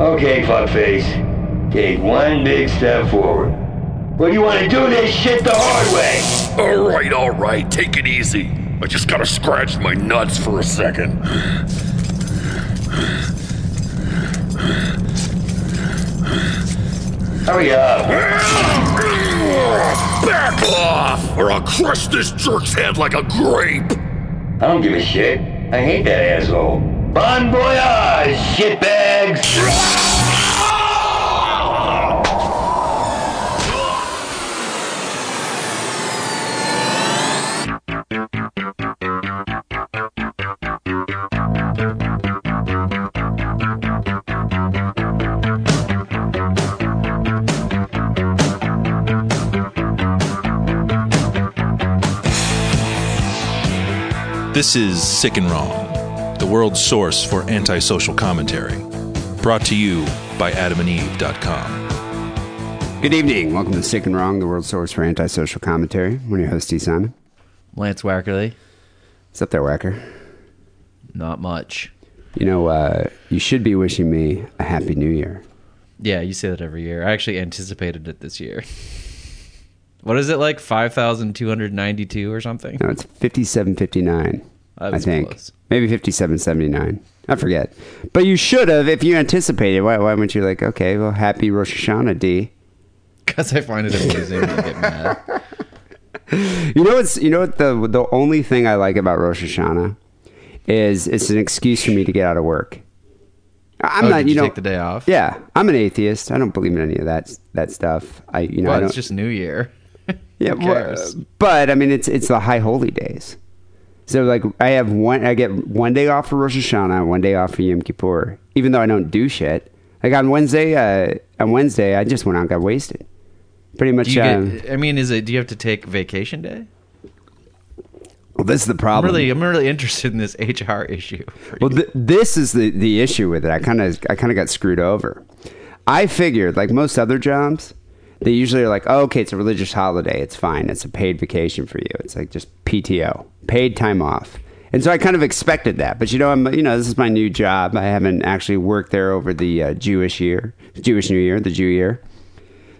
Okay, fuckface. Take one big step forward. Well, you want to do this shit the hard way. All right, all right, take it easy. I just gotta scratch my nuts for a second. Hurry up. Back off, or I'll crush this jerk's head like a grape. I don't give a shit. I hate that asshole. Bon voyage, shitbags! This is Sick and Wrong, world's source for antisocial commentary. Brought to you by adamandeve.com. Good evening. Welcome to Sick and Wrong, the world source for antisocial commentary. I'm your host, Steve Simon. Lance Wackerly. What's up there, Whacker? Not much. You know, uh, you should be wishing me a happy new year. Yeah, you say that every year. I actually anticipated it this year. What is it like? 5,292 or something? No, it's 5759, That I think. close. Maybe 5779. I forget. But you should have, if you anticipated. Why, why wouldn't you like, okay, well, happy Rosh Hashanah, D. Because I find it amusing and get mad. You know what's you know what the the only thing I like about Rosh Hashanah is it's an excuse for me to get out of work. I'm Oh, not, you you know, take the day off? Yeah, I'm an atheist. I don't believe in any of that that stuff. I you know Well, it's just New Year. yeah, well, but I mean it's it's the high holy days. So like I have one I get one day off for Rosh Hashanah, one day off for Yom Kippur. Even though I don't do shit. Like on Wednesday, uh, on Wednesday I just went out and got wasted. Pretty much. Um, get, I mean, is it? Do you have to take vacation day? well, this is the I'm problem. really, I'm really interested in this HR issue. Well, th- this is the the issue with it. I kind of I kind of got screwed over. I figured, like most other jobs, they usually are like, oh, okay, it's a religious holiday. It's fine. It's a paid vacation for you. It's like just PTO, paid time off. And so I kind of expected that. But you know, I'm you know this is my new job. I haven't actually worked there over the uh, Jewish year, Jewish New Year, the Jew year.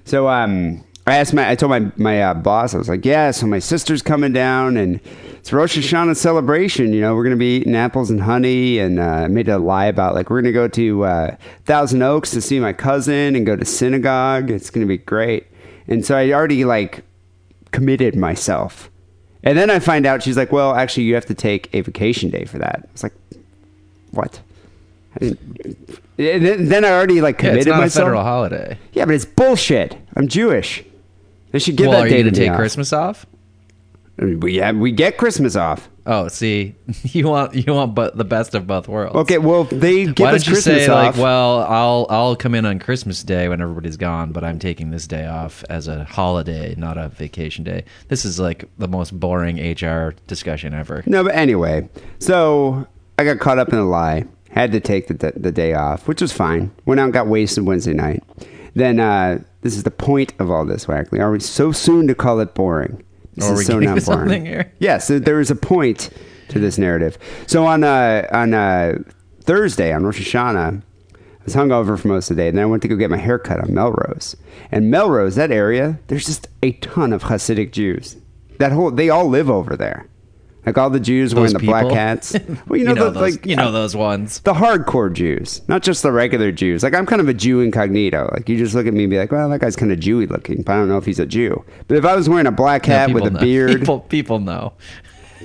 So um, I asked my, I told my my uh, boss, I was like, yeah, so my sister's coming down, and it's Rosh Hashanah celebration. You know, we're gonna be eating apples and honey, and uh, I made a lie about like we're gonna go to uh, Thousand Oaks to see my cousin and go to synagogue. It's gonna be great. And so I already like committed myself. And then I find out she's like, well, actually, you have to take a vacation day for that. It's like, what? I didn't. and Then I already like yeah, committed it's not myself. a federal holiday. Yeah, but it's bullshit. I'm Jewish. They should give well, that day you to going to me take off. Christmas off? We have, we get Christmas off. Oh, see, you want you want but the best of both worlds. Okay, well they give Why us don't you Christmas say off. like, well, I'll I'll come in on Christmas Day when everybody's gone, but I'm taking this day off as a holiday, not a vacation day. This is like the most boring HR discussion ever. no, but anyway, so I got caught up in a lie. Had to take the, the day off, which was fine. Went out and got wasted Wednesday night. Then uh, this is the point of all this, Wackley. Are we so soon to call it boring? This Are is so not boring. here? Yes, so there is a point to this narrative. So on uh, on uh, Thursday on Rosh Hashanah, I was hungover for most of the day, and then I went to go get my hair cut on Melrose. And Melrose, that area, there's just a ton of Hasidic Jews. That whole they all live over there. Like all the Jews wearing Those the black hats. Well, you know, the, those, like you know those ones. the hardcore Jews, not just the regular Jews. Like I'm kind of a Jew incognito. Like you just look at me and be like, well, that guy's kind of Jewy looking, but I don't know if he's a Jew. But if I was wearing a black Yeah, hat with a know. beard, People, people know.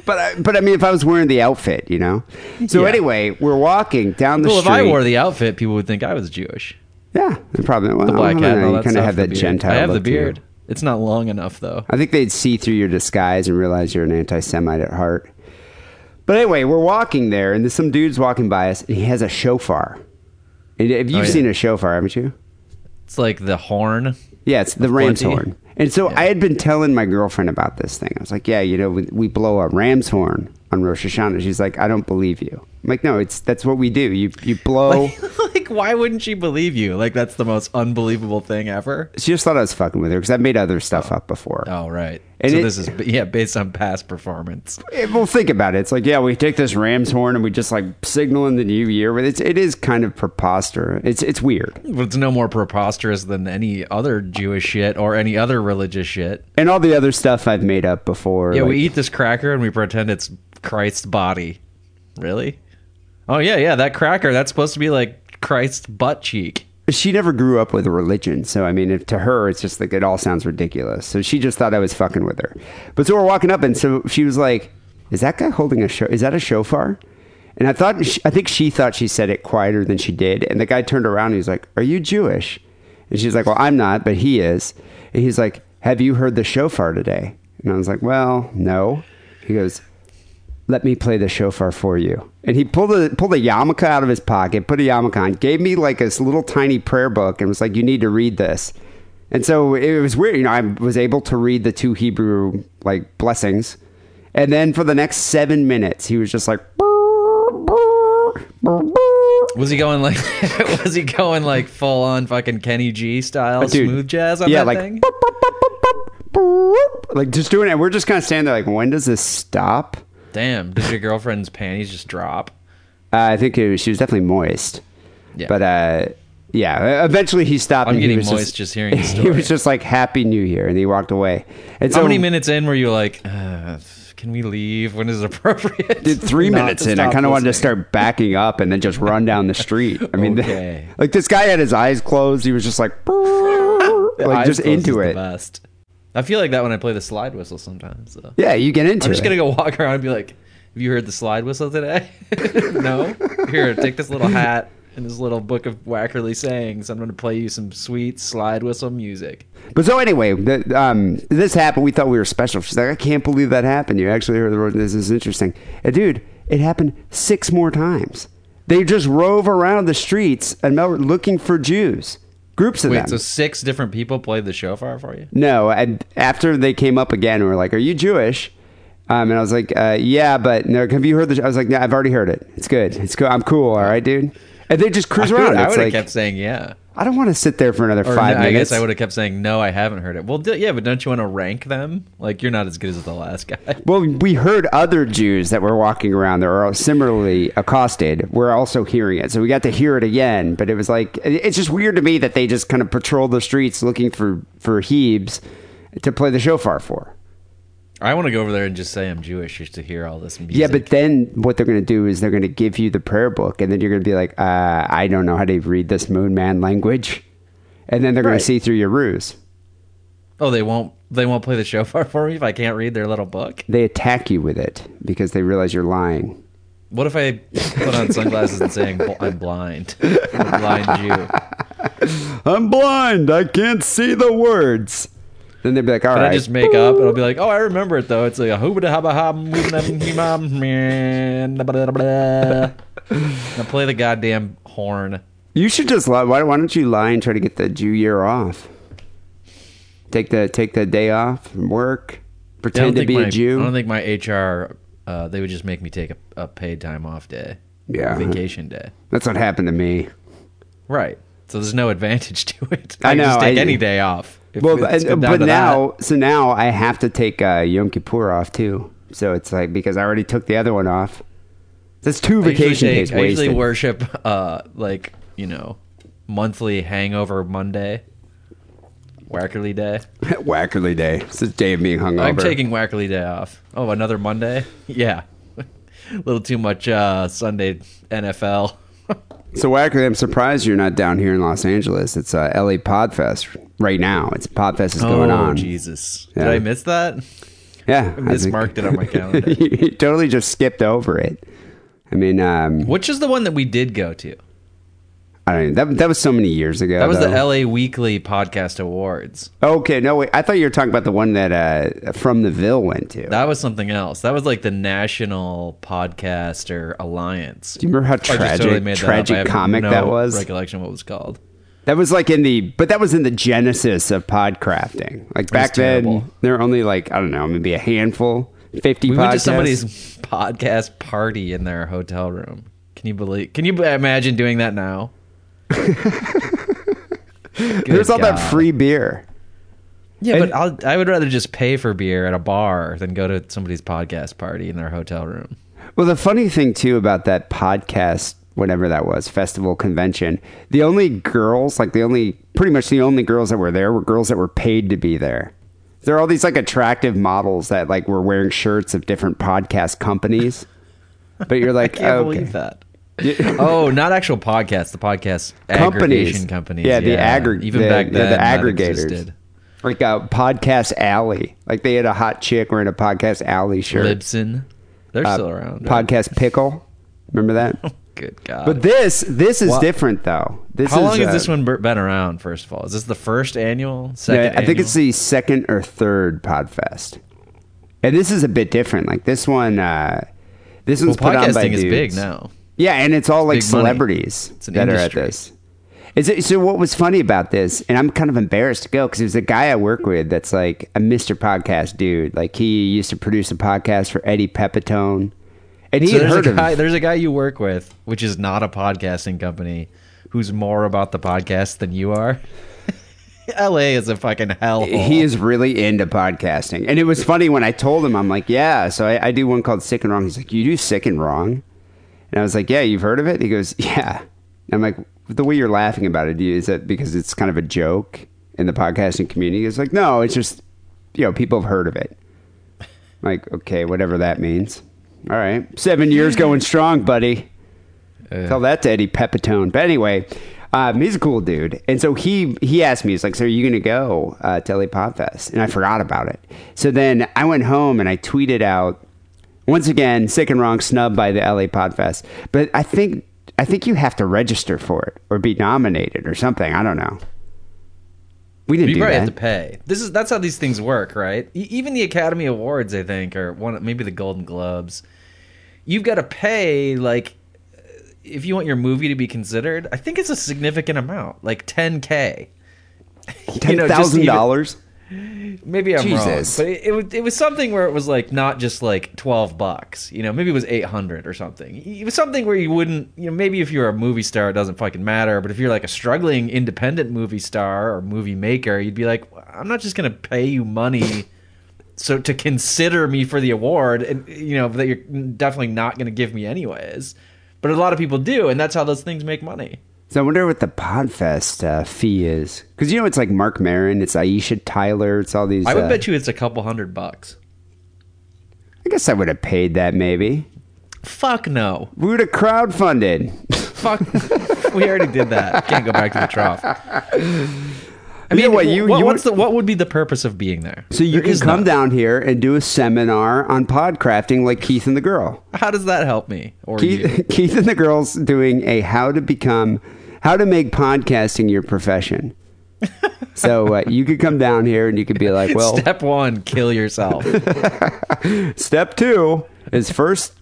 but I, but I mean, if I was wearing the outfit, you know. So Yeah. anyway, we're walking down the Well, if street. I wore the outfit, people would think I was Jewish. yeah, probably well, The black hat, you kind of have that beard. Gentile. I have the beard. It's not long enough though. I think they'd see through your disguise and realize you're an anti-Semite at heart. But anyway, we're walking there, and there's some dude's walking by us, and he has a shofar. And have you Oh, yeah. seen a shofar? Haven't you? It's like the horn. Yeah, it's the ram's plenty. horn. And so I had been telling my girlfriend about this thing. I was like, "Yeah, you know, we, we blow a ram's horn on Rosh Hashanah." She's like, "I don't believe you." I'm like, "No, it's that's what we do. You you blow." like, why wouldn't she believe you? Like, that's the most unbelievable thing ever. she just thought I was fucking with her because I've made other stuff up before. Oh, right. And so it- this is yeah, based on past performance. Eh, Well, think about it. It's like, yeah, we take this ram's horn and we just like signal in the new year. But it's it is kind of preposterous. It's it's weird. But it's no more preposterous than any other Jewish shit or any other religious shit. And all the other stuff I've made up before. Yeah, like- we eat this cracker and we pretend it's Christ's body. Really? Oh yeah, yeah. That cracker that's supposed to be like Christ's butt cheek. she never grew up with a religion, so I mean, if, to her, it's just like it all sounds ridiculous. So she just thought I was fucking with her. But so we're walking up, and so she was like, "Is that guy holding a show? Is that a shofar?" And I thought, I think she thought she said it quieter than she did. And the guy turned around and he's like, "Are you Jewish?" And she's like, "Well, I'm not, but he is." And he's like, "Have you heard the shofar today?" And I was like, "Well, no." He goes, let me play the shofar for you. And he pulled a pulled a yarmulke out of his pocket, put a yarmulke on, gave me like this little tiny prayer book, and was like, "You need to read this." And so it was weird, you know. I was able to read the two Hebrew like blessings, and then for the next seven minutes, he was just like, Was he going like? was he going like full on fucking Kenny G style Dude, smooth jazz on yeah, that like, thing? like just doing it. We're just kind of standing there, like, when does this stop? Damn! Did your girlfriend's panties just drop? Uh, I think it was, she was definitely moist. Yeah. But uh, yeah, eventually he stopped. I'm and he getting moist just hearing the story. He was just like Happy New Year, and he walked away. And so How many minutes in were you like, uh, can we leave? When is it appropriate? Did three Not minutes in, I kind of wanted to start backing up and then just run down the street. I mean, Okay. like this guy had his eyes closed. He was just like, like just into it. best. I feel like that when I play the slide whistle sometimes. Though. Yeah, you get into I'm just it. gonna go walk around and be like, "Have you heard the slide whistle today?" no. Here, take this little hat and this little book of Wackerly sayings. I'm gonna play you some sweet slide whistle music. But so anyway, the, um, this happened. We thought we were special. She's like, I can't believe that happened. You actually heard the word. This is interesting. And dude, it happened six more times. They just rove around the streets and Melrose looking for Jews, groups of Wait, them. so six different people played the shofar for you? No, and after they came up again, we were like, "Are you Jewish?" Um, and I was like, uh, "Yeah, but no. Have you heard the?" I was like, "No, I've already heard it. It's good. It's cool. I'm cool. All right, dude." And they just cruise I around. would, I would have like, kept saying yeah. I don't want to sit there for another Or five no, I minutes. guess I would have kept saying no. I haven't heard it. Well, d- yeah, but don't you want to rank them? Like you're not as good as the last guy. Well, we heard other Jews that were walking around that were similarly accosted. We're also hearing it, so we got to hear it again. But it was like it's just weird to me that they just kind of patrol the streets looking for for Hebes to play the shofar for. I want to go over there and just say I'm Jewish just to hear all this music. Yeah, but then what they're going to do is they're going to give you the prayer book, and then you're going to be like, uh, I don't know how to read this moon man language, and then they're going to see through your ruse. oh, they won't. They won't play the shofar for me if I can't read their little book. They attack you with it because they realize you're lying. What if I put on sunglasses and saying I'm blind? I'm blind Jew. I'm blind. I can't see the words. Then they'd be like, all right. I just make up? It'll be like, oh, I remember it though. It's like a hoobada haba man. Now play the goddamn horn. You should just lie. Why, why don't you lie and try to get the Jew year off? Take the take the day off from work. Pretend to be my, a Jew. I don't think my HR. Uh, they would just make me take a, a paid time off day. Yeah. vacation day. That's what happened to me. Right. So there's no advantage to it. I just know, take I- any day off. Well, and, but now, that. so now I have to take uh, Yom Kippur off too. So it's like because I already took the other one off. That's two I vacation days I usually worship uh like you know monthly hangover Monday, Wackerly Day. Wackerly day. It's the day of being hungover. I'm taking Wackerly Day off. Oh, another Monday? Yeah, a little too much uh Sunday NFL. So Wackerly, I'm surprised you're not down here in Los Angeles. It's uh, LA Podfest right now. It's Podfest is going on. oh on. Jesus! Yeah. Did I miss that? Yeah, I mismarked it on my calendar. you totally just skipped over it. I mean, um, Which is the one that we did go to? I don't know. That, that was so many years ago. That was the. LA Weekly Podcast Awards. Okay, no wait. I thought you were talking about the one that uh, from the Ville went to. That was something else. That was like the National Podcaster Alliance. Do you remember how tragic, totally made that up. I tragic have comic no that was? Recollection of what it was called. That was like in the, but that was in the genesis of podcrafting. Like back then, there were only like I don't know, maybe a handful, fifty. We podcasts. went to somebody's podcast party in their hotel room. Can you believe? Can you imagine doing that now? There's all that free beer. Yeah, And- but I'll, I would rather just pay for beer at a bar than go to somebody's podcast party in their hotel room. Well, the funny thing too about that podcast, whatever that was, festival convention, the only girls, like the only, pretty much the only girls that were there were girls that were paid to be there. There are all these like attractive models that like were wearing shirts of different podcast companies. But you're like, I Can't okay. believe that. oh, not actual podcasts. The podcast Companies. aggregation companies. Yeah, the aggr- even the- back yeah, then, the that aggregators. existed. like a podcast alley. Like they had a hot chick wearing a podcast alley shirt. Libsyn, they're Uh, still around. right? Podcast pickle. Remember that? Good God. But this this is different though. This How is, long has uh, this one be- been around? First of all, is this the first annual? Yeah, Second? I think it's the second or third Podfest. And this is a bit different. Like this one, uh, this one's put on by podcasting is big now. Yeah, and it's all like big money. celebrities It's an that industry. are at this. Is it, so what was funny about this, and I'm kind of embarrassed to go because there's a guy I work with that's like a Mr. Podcast dude. Like he used to produce a podcast for Eddie Pepitone, and he So there's heard a guy. There's a guy you work with, which is not a podcasting company, who's more about the podcast than you are. L.A. is a fucking hellhole. he is really into podcasting. And it was funny when I told him, I'm like, yeah, so I, I do one called Sick and Wrong. He's like, you do Sick and Wrong? And I was like, yeah, you've heard of it? He goes, yeah. And I'm like, the way you're laughing about it, is that because it's kind of a joke in the podcasting community? He's like, no, it's just, you know, people have heard of it. I'm like, okay, whatever that means. All right. Seven years going strong, buddy. Tell that to Eddie Pepitone. But anyway, um, he's a cool dude, and so he he asked me, he's like, "So are you going to go uh, to LA Podfest?" And I forgot about it. So then I went home and I tweeted out once again, sick and wrong, snubbed by the LA Podfest. But I think I think you have to register for it or be nominated or something. I don't know. We didn't You probably that. have to pay. This is that's how these things work, right? E- even the Academy Awards, I think, or one maybe the Golden Globes. You've got to pay like if you want your movie to be considered. I think it's a significant amount, like 10k. Ten know, thousand dollars. Maybe I'm Jesus. wrong, but it, it was it was something where it was like not just like twelve bucks. You know, maybe it was eight hundred or something. It was something where you wouldn't. You know, maybe if you're a movie star, it doesn't fucking matter. But if you're like a struggling independent movie star or movie maker, you'd be like, I'm not just gonna pay you money. So to consider me for the award, and you know that you're definitely not going to give me anyways, but a lot of people do, and that's how those things make money. So I wonder what the Podfest uh, fee is because you know it's like Marc Maron, it's Aisha Tyler, it's all these. I would uh, bet you it's a couple hundred bucks. I guess I would have paid that maybe. Fuck no. We would have crowdfunded. Fuck. we already did that. Can't go back to the trough. I mean, what, you- what, you what's would- the what would be the purpose of being there? So you There can come none. down here and do a seminar on podcrafting like Keith and the Girl. How does that help me or you? Keith, Keith and the Girl's doing a how to become, how to make podcasting your profession. so uh, you could come down here and you could be like, well, Step one: kill yourself. step two is first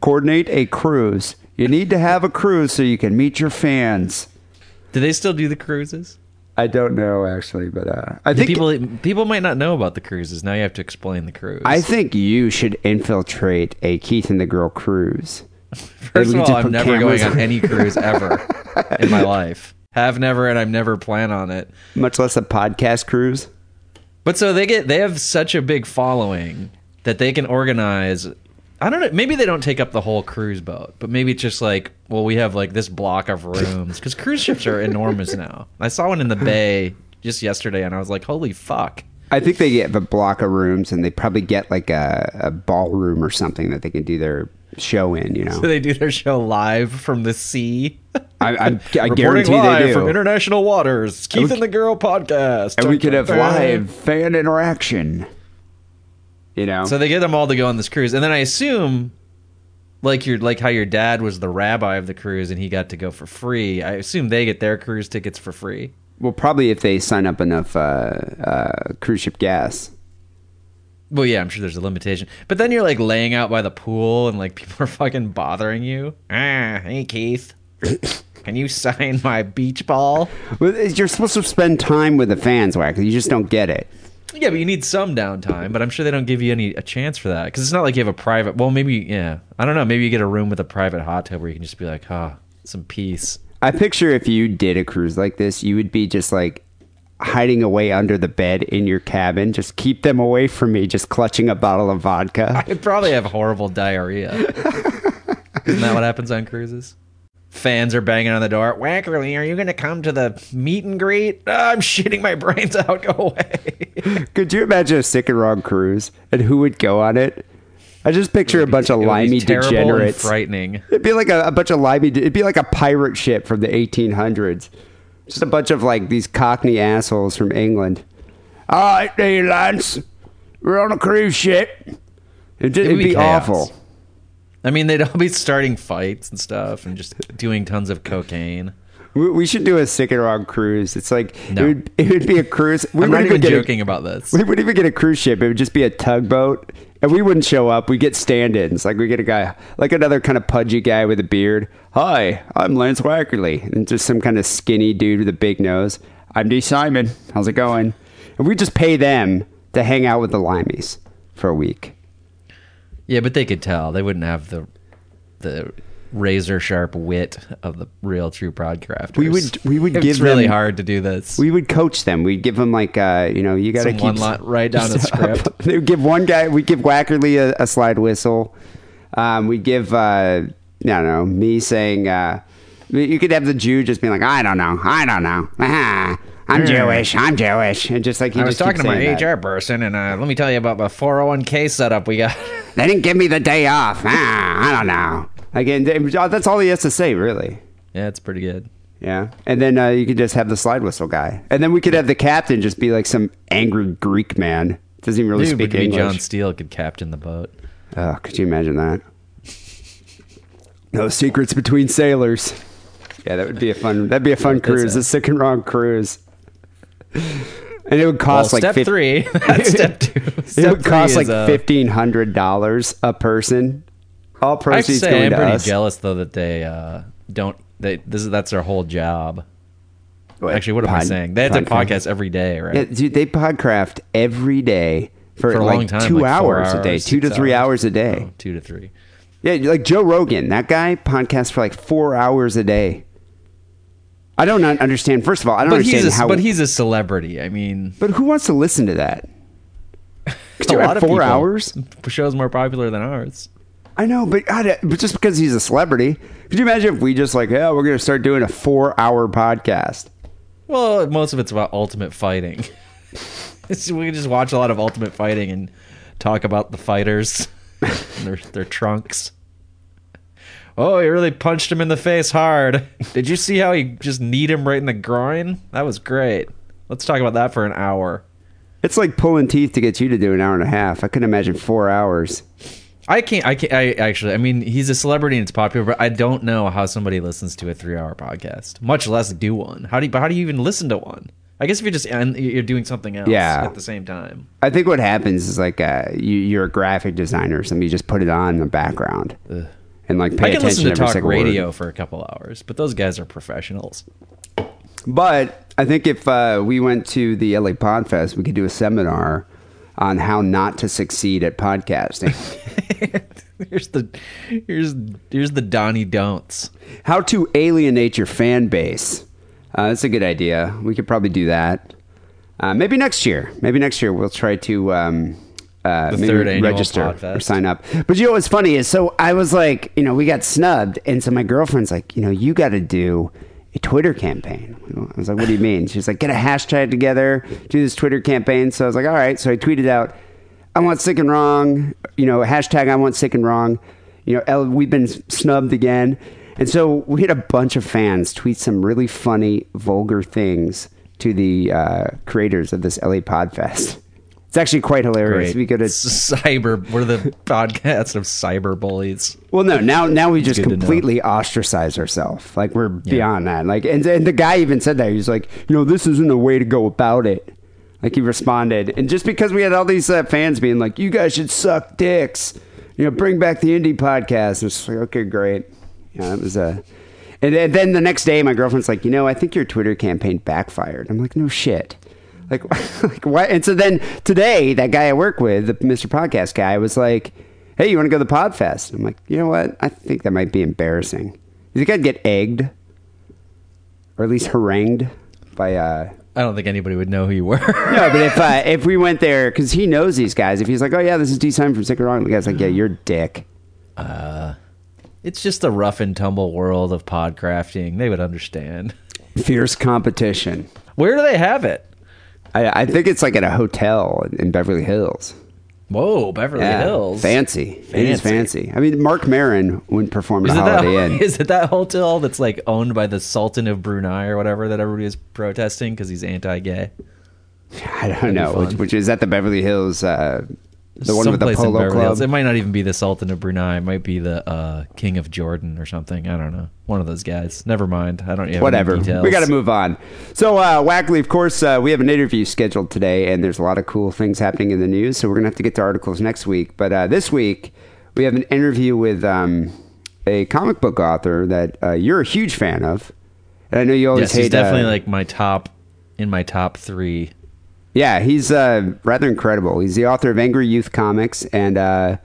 coordinate a cruise. You need to have a cruise so you can meet your fans. do they still do the cruises? I don't know actually, but uh, I think people people might not know about the cruises. Now you have to explain the cruise. I think you should infiltrate a Keith and the Girl cruise. First of all, I'm never going on on- any cruise ever in my life. Have never, and I'm never plan on it. Much less a podcast cruise. But so they get they have such a big following that they can organize. I don't know. Maybe they don't take up the whole cruise boat, but maybe it's just like, well, we have like this block of rooms because cruise ships are enormous now. I saw one in the bay just yesterday, and I was like, holy fuck! I think they get a block of rooms, and they probably get like a, a ballroom or something that they can do their show in. You know, So they do their show live from the sea. I, I, I Reporting guarantee live they from international waters. Keith we- and the Girl podcast, and we could have live fan interaction. You know, So they get them all to go on this cruise, and then I assume, like your like how your dad was the rabbi of the cruise and he got to go for free. I assume they get their cruise tickets for free. well, probably if they sign up enough uh, uh, cruise ship gas. Well, yeah, I'm sure there's a limitation, but then you're like laying out by the pool and like people are fucking bothering you. Ah, hey Keith. Can you sign my beach ball? Well, You're supposed to spend time with the fans, Wackly. You just don't get it. Yeah, but you need some downtime. But I'm sure they don't give you any a chance for that because it's not like you have a private. Well, maybe yeah. I don't know. Maybe you get a room with a private hot tub where you can just be like, ah, some peace. I picture if you did a cruise like this, you would be just like hiding away under the bed in your cabin. Just keep them away from me, just clutching a bottle of vodka. I'd probably have horrible diarrhea. Isn't that what happens on cruises? Fans are banging on the door. Wackerly, are you going to come to the meet and greet? "Ah, I'm shitting my brains out. Go away. Could you imagine a sick and wrong cruise and who would go on it? I just picture a bunch of It would be limey degenerates. frightening. It'd be like a, a bunch of limey. It'd be like a pirate ship from the 1800s. Just a bunch of like these Cockney assholes from England. All right, there, lads. We're on a cruise ship. It'd, it'd be be, awful. I mean, they'd all be starting fights and stuff and just doing tons of cocaine. We, we should do a sick and wrong cruise. It's like No. it, would, it would be a cruise. We I'm not wouldn't even get a- joking about this. we wouldn't even get a cruise ship. It would just be a tugboat, and we wouldn't show up. We get stand-ins. Like we get a guy, like another kind of pudgy guy with a beard. Hi, I'm Lance Wackerly, and just some kind of skinny dude with a big nose. I'm D. Simon. How's it going? And we just pay them to hang out with the limeys for a week. Yeah, but they could tell. They wouldn't have the the razor sharp wit of the real true podcrafters. We would- we would it's give really them- hard to do this. We would coach them. We'd give them like, uh, you know, you got to keep one write down a script. they would give one guy. We'd give Wackerly a, a slide whistle. Um, we give, uh, I don't know, me saying. Uh, you could have the Jew just being like, I don't know, I don't know. Ah, I'm Jewish, I'm Jewish, and just like he I was just keeps talking to my saying that. HR person, and uh, let me tell you about the 401k setup we got. They didn't give me the day off. Ah, I don't know. Again, that's all he has to say, really. yeah, it's pretty good. Yeah, and then uh, you could just have the slide whistle guy, and then we could have the captain just be like some angry Greek man. Doesn't even really Dude, speak English. John Steele could captain the boat. Oh, could you imagine that? No secrets between sailors. Yeah, that would be a fun. That'd be a fun cruise. A sick and wrong cruise. And it would Well, cost like step fif- three. That's step two. It Step would cost like is, uh, fifteen hundred dollars a person. All I proceeds say, going I'm pretty us. jealous though that they uh, don't. They this is that's their whole job. What, Actually, what am I saying? They have to podcast? every day, right? Yeah, dude, they podcraft every day for, For a like long time, two like four hours, a day, two to three hours. hours a day. Oh, two to three. Yeah, like Joe Rogan, that guy podcasts for like four hours a day. I don't un- understand. First of all, I don't But understand he's a, how. but he's a celebrity. I mean, But who wants to listen to that? A lot of four people. hours? The show's more popular than ours. I know, but, God, uh, but just because he's a celebrity, could you imagine if we just like, yeah, we're going to start doing a four-hour podcast? Well, most of it's about ultimate fighting. We can just watch a lot of ultimate fighting and talk about the fighters, and their their trunks. Oh, he really punched him in the face hard. Did you see how he just kneed him right in the groin? That was great. Let's talk about that for an hour. It's like pulling teeth to get you to do an hour and a half. I couldn't imagine four hours. I can't. I can't. I actually. I mean, he's a celebrity and it's popular, but I don't know how somebody listens to a three-hour podcast, much less do one. How do you? How do you even listen to one? I guess if you're just and you're doing something else Yeah. at the same time. I think what happens is like uh, you, you're a graphic designer or something. You just put it on in the background and like pay I can attention listen to every talk single radio word. for a couple hours, but those guys are professionals. But I think if uh, we went to the LA Podfest, we could do a seminar on how not to succeed at podcasting. here's the here's here's the Donnie don'ts. how to alienate your fan base. Uh, that's a good idea. We could probably do that. Uh, maybe next year. Maybe next year we'll try to um, uh, The maybe register or sign up. But you know what's funny is so I was like, you know, we got snubbed, and so my girlfriend's like, you know, you got to do a Twitter campaign. I was like, what do you mean? She's like, get a hashtag together, do this Twitter campaign. So I was like, all right. So I tweeted out, I want sick and wrong. You know, hashtag I want sick and wrong. You know, L, we've been snubbed again. And so we had a bunch of fans tweet some really funny, vulgar things to the uh, creators of this LA Podfest. It's actually quite hilarious. Great. We go to cyber. We're the podcast of cyber bullies. well, no, now now we just good to know. completely ostracize ourselves. Like we're beyond that. Like, and, and the guy even said that he was like, you know, this isn't a way to go about it. Like he responded, and just because we had all these uh, fans being like, you guys should suck dicks, you know, bring back the indie podcast. It's like, okay, great. Yeah, it was a. And then- then the next day, my girlfriend's like, you know, I think your Twitter campaign backfired. I'm like, no shit. Like, like what? And so then today, that guy I work with, the Mr. Podcast guy, was like, hey, you want to go to the Podfest? I'm like, you know what? I think that might be embarrassing. You think I'd get egged? Or at least harangued by, uh, I don't think anybody would know who you were. no, but if uh, if we went there, because he knows these guys, if he's like, oh yeah, this is D Simon from Sick and Wrong, the guy's like, yeah, you're dick. it's just the rough and tumble world of podcrafting. They would understand. Fierce competition. Where do they have it? I, I think it's like at a hotel in Beverly Hills. Whoa, Beverly Yeah, Hills. Fancy. It is Fancy. fancy. I mean, Marc Maron wouldn't perform at it, that, Inn. is it that hotel that's like owned by the Sultan of Brunei or whatever that everybody is protesting because he's anti-gay? I don't know. Which, which is at the Beverly Hills, uh, the one with the Polo Club. Hills. It might not even be the Sultan of Brunei. It might be the uh, King of Jordan or something. I don't know. One of those guys. Never mind. I don't Whatever. details. We got to move on. So, uh, Wackley, of course, uh, we have an interview scheduled today, and there's a lot of cool things happening in the news. So, we're going to have to get to articles next week. But uh, this week, we have an interview with um, a comic book author that uh, you're a huge fan of. And I know you always Yes, hate he's definitely uh, like my top in my top three. Yeah, he's uh, rather incredible. He's the author of Angry Youth Comix and uh,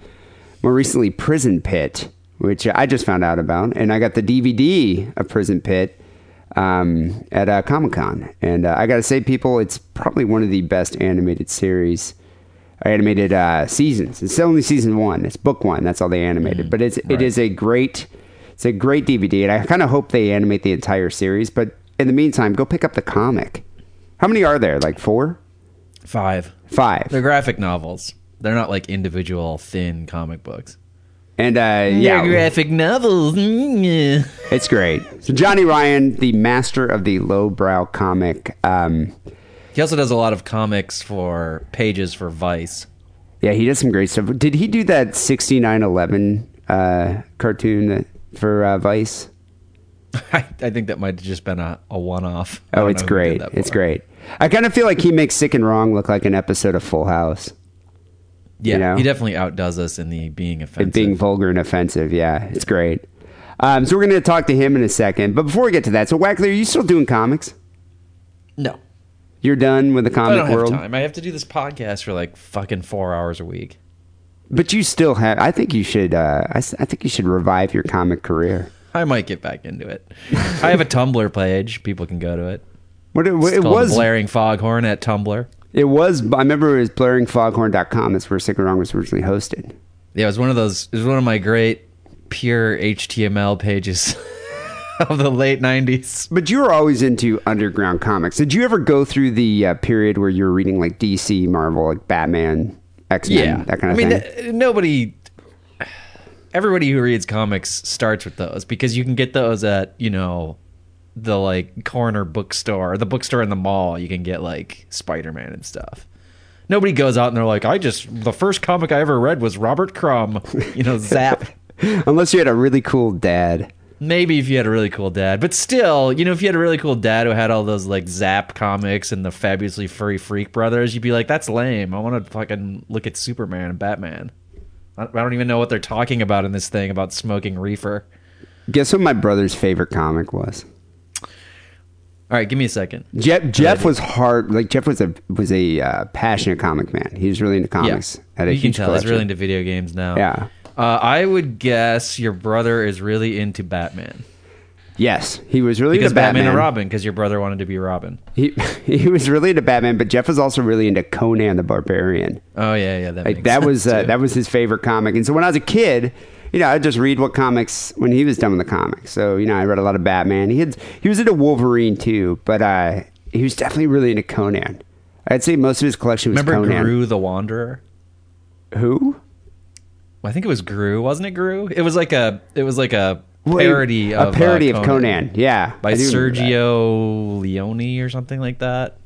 more recently Prison Pit, which I just found out about. And I got the DVD of Prison Pit um, at uh, Comic Con. And uh, I got to say, people, it's probably one of the best animated series, animated uh, seasons. It's only season one. It's book one. That's all they animated. But it's it is a great, it's a great DVD. And I kind of hope they animate the entire series. But in the meantime, go pick up the comic. How many are there? Like four? Five. Five. They're graphic novels. They're not like individual thin comic books. And uh, They're yeah, graphic novels. Mm, it's great. So Johnny Ryan, the master of the lowbrow comic. Um, He also does a lot of comics for pages for Vice. yeah, he does some great stuff. Did he do that sixty nine eleven uh, cartoon that, for uh, Vice? I, I think that might have just been a, a one off. Oh, it's great. It's great. I kind of feel like he makes Sick and Wrong look like an episode of Full House. Yeah, you know? he definitely outdoes us in the being offensive. and being vulgar and offensive. Yeah, it's great. Um, so we're going to talk to him in a second. But before we get to that, so Wackler, are you still doing comics? no, You're done with the I comic don't have world, time. I have to do this podcast for like fucking four hours a week. but you still have. I think you should. Uh, I, s- I think you should revive your comic career. I might get back into it. I have a Tumblr page. People can go to it. What it, it was. Blaring Foghorn at Tumblr. It was. I remember it was blaringfoghorn.com. That's where Sick and Wrong was originally hosted. Yeah, it was one of those. It was one of my great pure HTML pages of the late '90s. But you were always into underground comics. Did you ever go through the uh, period where you were reading like DC, Marvel, like Batman, X Men, Yeah, that kind of I mean, thing? th- nobody. Everybody who reads comics starts with those because you can get those at you know the like corner bookstore, the bookstore in the mall. You can get like Spider Man and stuff. Nobody goes out and they're like, I just the first comic I ever read was Robert Crumb. You know, Zap. Unless you had a really cool dad. Maybe if you had a really cool dad, but still, you know, if you had a really cool dad who had all those like Zap comics and the fabulously furry Freak Brothers, you'd be like, "That's lame. I want to fucking look at Superman and Batman." I I don't even know what they're talking about in this thing about smoking reefer. Guess what my brother's favorite comic was? All right, give me a second. Jeff Jeff was hard. Like Jeff was a was a uh, passionate comic man. He was really into comics. Had a you can huge tell he's collection. really into video games now. Yeah. Uh, I would guess your brother is really into Batman Yes, he was really because into Batman. Batman and Robin because your brother wanted to be Robin. He he was really into Batman, but Jeff was also really into Conan the Barbarian. Oh yeah, yeah, that Like makes that was sense, uh, too. that was his favorite comic. And so when I was a kid, you know, I'd just read what comics when he was done with the comics. So you know, I read a lot of Batman. He had he was into Wolverine too, but uh, he was definitely really into Conan. I'd say most of his collection was Remember Conan. Groo the Wanderer? Who? I think it was Groo, wasn't it? Groo. It was like a. It was like a Well, parody a of a parody uh, of Conan. Yeah, by I do remember that. Sergio Leone or something like that.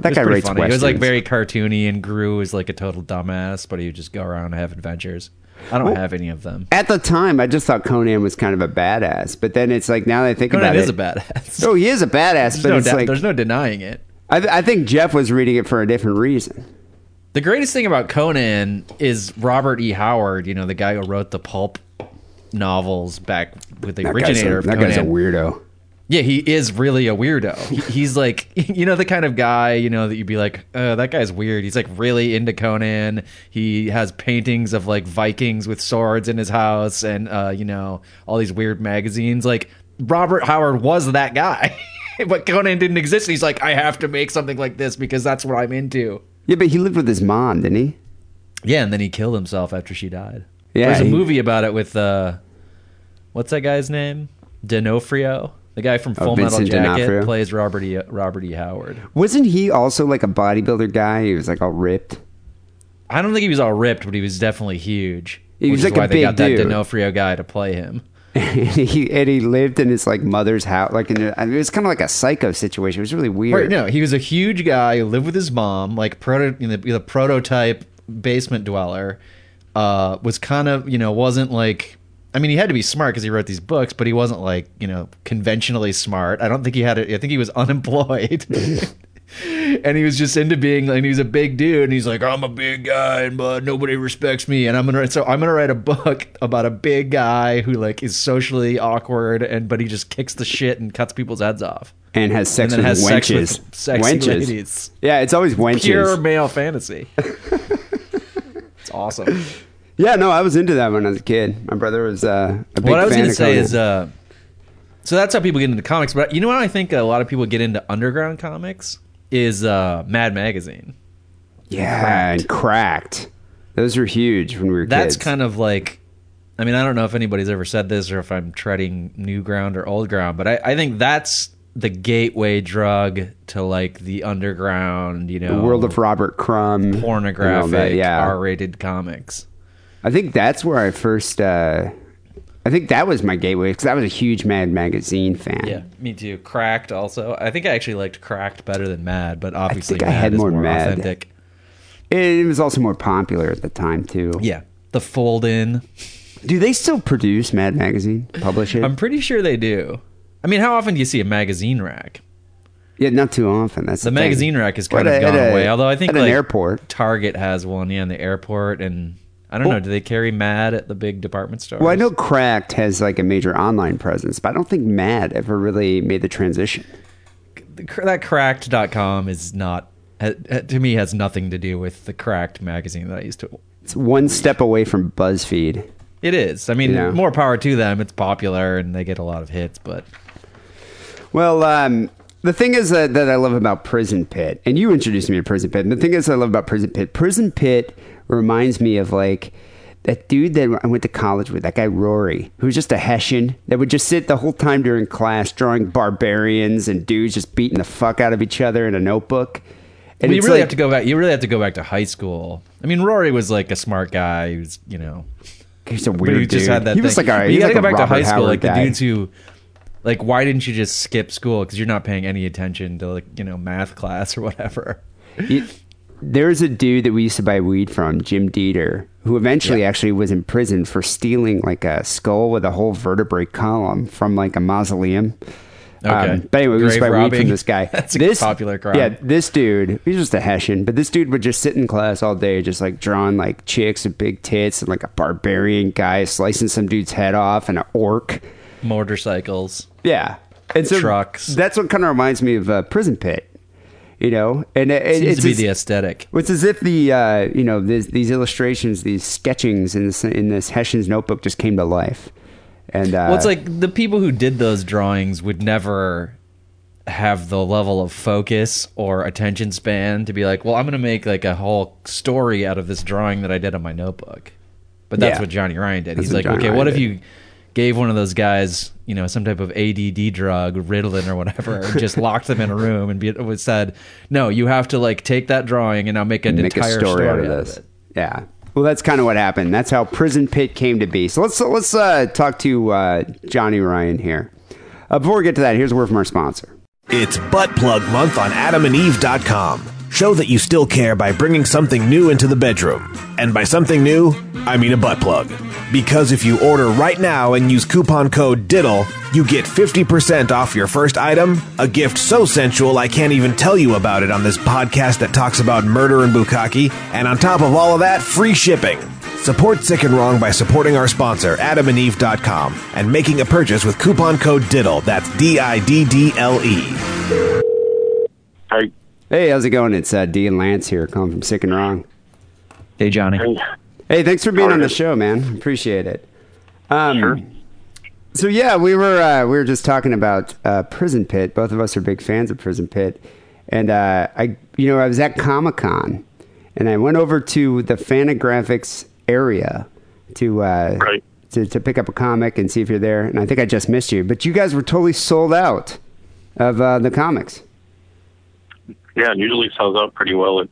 That guy writes funny. It was like very cartoony, and Groo was like a total dumbass, but he would just go around and have adventures. I don't Well, have any of them. At the time, I just thought Conan was kind of a badass, but then it's like now that I think Conan about is it, a badass. Oh, he is a badass, there's, but no it's doubt- like there's no denying it. I, th- I think Jeff was reading it for a different reason. The greatest thing about Conan is Robert E. Howard, you know, the guy who wrote the pulp novels back with the That originator a, of that guy's a weirdo. Yeah, he is really a weirdo. He's like, you know, the kind of guy, you know, that you'd be like, uh, that guy's weird. He's like really into Conan. He has paintings of like Vikings with swords in his house and, uh, you know, all these weird magazines. Like, Robert Howard was that guy, but Conan didn't exist. He's like, I have to make something like this because that's what I'm into. Yeah, but he lived with his mom, didn't he? Yeah, and then he killed himself after she died. Yeah, There's a he- movie about it with, uh, what's that guy's name? D'Onofrio. The guy from Oh, Full Metal Jacket D'Onofrio? plays Robert E. Robert E. Howard. Wasn't he also like a bodybuilder guy? He was like all ripped. I don't think he was all ripped, but he was definitely huge. He was like a why they big got that dude. D'Onofrio guy to play him. and he and he lived in his like mother's house. Like in a, I mean, it was kind of like a psycho situation. It was really weird. Right? No, he was a huge guy who lived with his mom, like proto, you know, the prototype basement dweller. Uh, was kind of you know wasn't like. I mean, he had to be smart because he wrote these books, but he wasn't like you know conventionally smart. I don't think he had it. I think he was unemployed. and he was just into being like he was a big dude and he's like i'm a big guy but uh, nobody respects me and i'm gonna so i'm gonna write a book about a big guy who like is socially awkward and but he just kicks the shit and cuts people's heads off and has sex and with has sex wenches. with sexy wenches. ladies Yeah, it's always wenches. pure male fantasy it's awesome Yeah, no, I was into that when I was a kid. My brother was uh, a big what i was fan gonna of say Conan. is uh so that's how people get into comics but you know what i think a lot of people get into underground comics is uh mad magazine yeah, and cracked. Those were huge when we were kids. that's kids. kind of like i mean i don't know if anybody's ever said this or if i'm treading new ground or old ground but i, I think that's the gateway drug to like the underground you know the world of Robert Crumb, and all pornographic yeah, r-rated comics I think that's where I first. Uh, I think that was my gateway because I was a huge Mad Magazine fan. yeah me too cracked also i think i actually liked cracked better than mad but obviously think I had is more more Mad. authentic it was also more popular at the time too. yeah the fold in Do they still produce Mad Magazine? Publish it? i'm pretty sure they do i mean how often do you see a magazine rack yeah, not too often. That's The the, thing. magazine rack has kind At of a- gone a- away. Although I think at an like, airport. Target has one, yeah, in the airport, and I don't know. Do they carry Mad at the big department stores? Well, I know Cracked has like a major online presence, but I don't think Mad ever really made the transition. That cracked.com is not to me has nothing to do with the Cracked magazine that I used to. It's one step away from BuzzFeed. It is. I mean, Yeah. more power to them. It's popular and they get a lot of hits, but Well, um, the thing is that, that I love about Prison Pit, and you introduced me to Prison Pit. And the thing is I love about Prison Pit, Prison Pit reminds me of like that dude that I went to college with, that guy Rory, who was just a Hessian that would just sit the whole time during class drawing barbarians and dudes just beating the fuck out of each other in a notebook. And Well, you really like- have to go back. You really have to go back to high school. I mean, Rory was like a smart guy. He was, you know, He's a weird he just dude. had that. he was like a, But he you gotta like go back to high school, Howard like guy. the dudes who, like, why didn't you just skip school? Because you're not paying any attention to like you know math class or whatever. There's a dude that we used to buy weed from, Jim Dieter, who eventually Yeah. actually was in prison for stealing like a skull with a whole vertebrae column from like a mausoleum. Um, Okay. but anyway, we used to Grave buy weed from this guy. That's a this, popular crime. Yeah, this dude, he's just a Hessian, but this dude would just sit in class all day, just like drawing like chicks with big tits and like a barbarian guy slicing some dude's head off and an orc. Motorcycles. Yeah, and so Trucks. That's what kind of reminds me of uh, Prison Pit. You know, and it, Seems it's to be it's- the aesthetic. it's as if the uh, you know this, these illustrations, these sketchings in this in this Hessian's notebook just came to life. And uh, Well, it's like the people who did those drawings would never have the level of focus or attention span to be like, well, I'm going to make like a whole story out of this drawing that I did on my notebook. But that's Yeah. what Johnny Ryan did. That's He's like, Johnny okay, Ryan what if you gave one of those guys, you know, some type of ADD drug, Ritalin or whatever, and just locked them in a room and be, said, no, you have to like take that drawing and now make an make a entire story, out of this. it. Yeah. Well, that's kind of what happened. That's how Prison Pit came to be. So let's let's uh, talk to uh, Johnny Ryan here. Uh, before we get to that, here's a word from our sponsor. It's Butt Plug Month on AdamandEve.com. Show that you still care by bringing something new into the bedroom. And by something new, I mean a butt plug. Because if you order right now and use coupon code DIDDLE, you get 50% off your first item, a gift so sensual I can't even tell you about it on this podcast that talks about murder and bukkake, and on top of all of that, free shipping. Support Sick and Wrong by supporting our sponsor, adamandeve.com, and making a purchase with coupon code DIDDLE. That's D I D D L E. Hey, Hey, how's it going? It's uh, D and Lance here, calling from Sick and Wrong. Hey, Johnny. hey, Hey, thanks for being on the show, man. Appreciate it. Um, Sure. So yeah, we were uh, we were just talking about uh, Prison Pit. Both of us are big fans of Prison Pit, and uh, I, you know, I was at Comic Con, and I went over to the Fantagraphics area to uh, Right. to to pick up a comic and see if you're there. And I think I just missed you, but you guys were totally sold out of uh, the comics. Yeah, it usually sells out pretty well at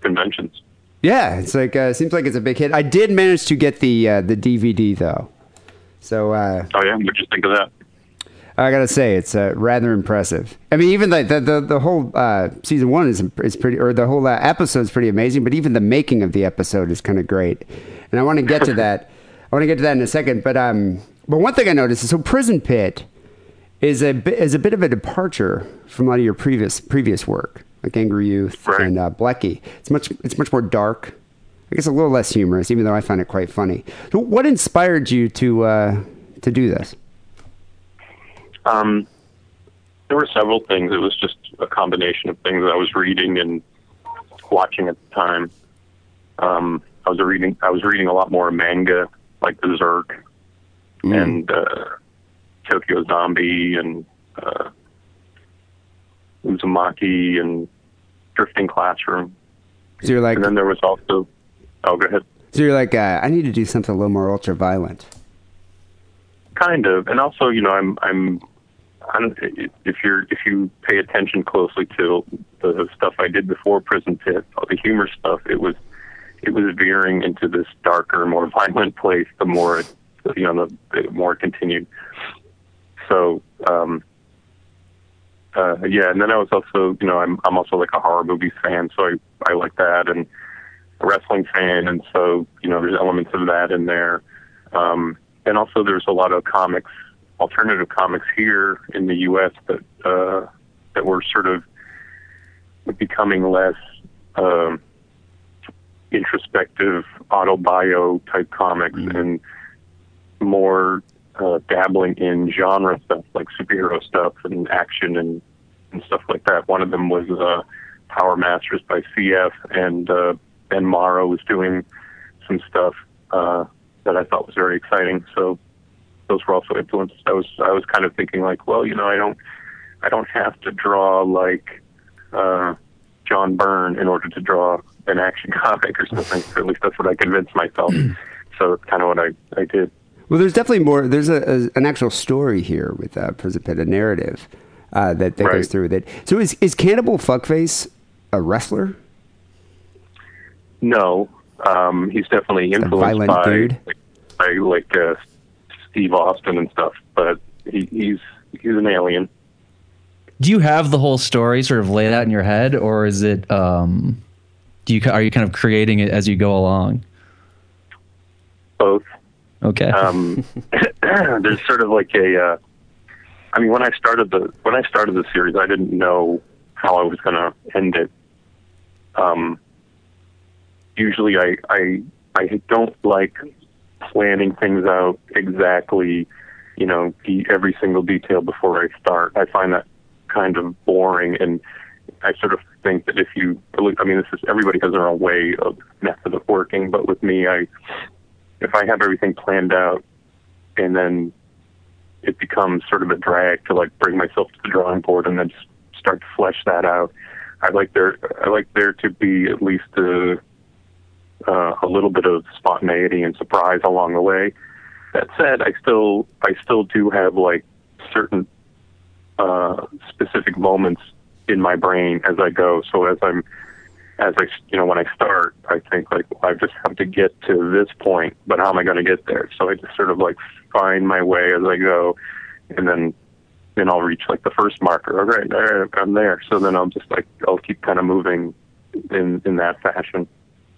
conventions. Yeah, it's like uh, seems like it's a big hit. I did manage to get the uh, the DVD though, so uh, Oh yeah, what'd you think of that? I gotta say it's uh, rather impressive. I mean, even the the the, the whole uh, season one is is pretty, or the whole uh, episode is pretty amazing. But even the making of the episode is kind of great, and I want to get to that. I want to get to that in a second. But um, but one thing I noticed is so Prison Pit is a bit, is a bit of a departure from a lot of your previous previous work, like Angry Youth Right. and uh, Blecky. It's much it's much more dark. I guess a little less humorous, even though I find it quite funny. So what inspired you to uh, to do this? Um, there were several things. It was just a combination of things that I was reading and watching at the time. Um, I was reading. I was reading a lot more manga, like Berserk and uh, Tokyo Zombie and uh, Uzumaki and Drifting Classroom. So you're like, And then there was also. Oh, go ahead. So you're like, uh, I need to do something a little more ultra violent. kind of and also you know i'm i'm I don't, if you're if you pay attention closely to the stuff I did before Prison Pit, all the humor stuff, it was it was veering into this darker, more violent place. The more it, you know, the, the more it continued. So um, uh, yeah, and then I was also you know I'm I'm also like a horror movie fan, so I I like that and a wrestling fan, and so you know there's elements of that in there. Um, and also there's a lot of comics, alternative comics here in the U.S. that uh, that were sort of becoming less um, introspective, autobio type comics and more uh, dabbling in genre stuff like superhero stuff and action and, and stuff like that. One of them was uh, Powr Mastrs by CF, and uh, Ben Marra was doing some stuff uh, that I thought was very exciting. So those were also influences. I was I was kind of thinking like, well, you know, I don't I don't have to draw like uh, John Byrne in order to draw an action comic or something. or at least that's what I convinced myself. so it's kind of what I I did. Well, there's definitely more. There's a, a an actual story here with uh, Prison a narrative uh, that, that goes through with it. So is is Cannibal Fuckface a wrestler? No, um, he's definitely influenced violent by dude? by like uh, Steve Austin and stuff, but he, he's he's an alien. Do you have the whole story sort of laid out in your head, or is it? Um, do you are you kind of creating it as you go along? Both. Okay. um, there's sort of like a. Uh, I mean, when I started the when I started the series, I didn't know how I was going to end it. Um, usually, I I I don't like planning things out exactly. You know, every single detail before I start. I find that kind of boring, and I sort of think that if you, I mean, this is everybody has their own way of method of working, but with me, I if I have everything planned out and then it becomes sort of a drag to like bring myself to the drawing board and then start to flesh that out. I like there I like there to be at least a uh, a little bit of spontaneity and surprise along the way. That said, I still I still do have like certain uh, specific moments in my brain as I go. So as I'm as I, you know, when I start, I think like well, I just have to get to this point, but how am I going to get there? So I just sort of like find my way as I go, and then then I'll reach like the first marker. All right, all right, I'm there. So then I'll just like I'll keep kind of moving in in that fashion.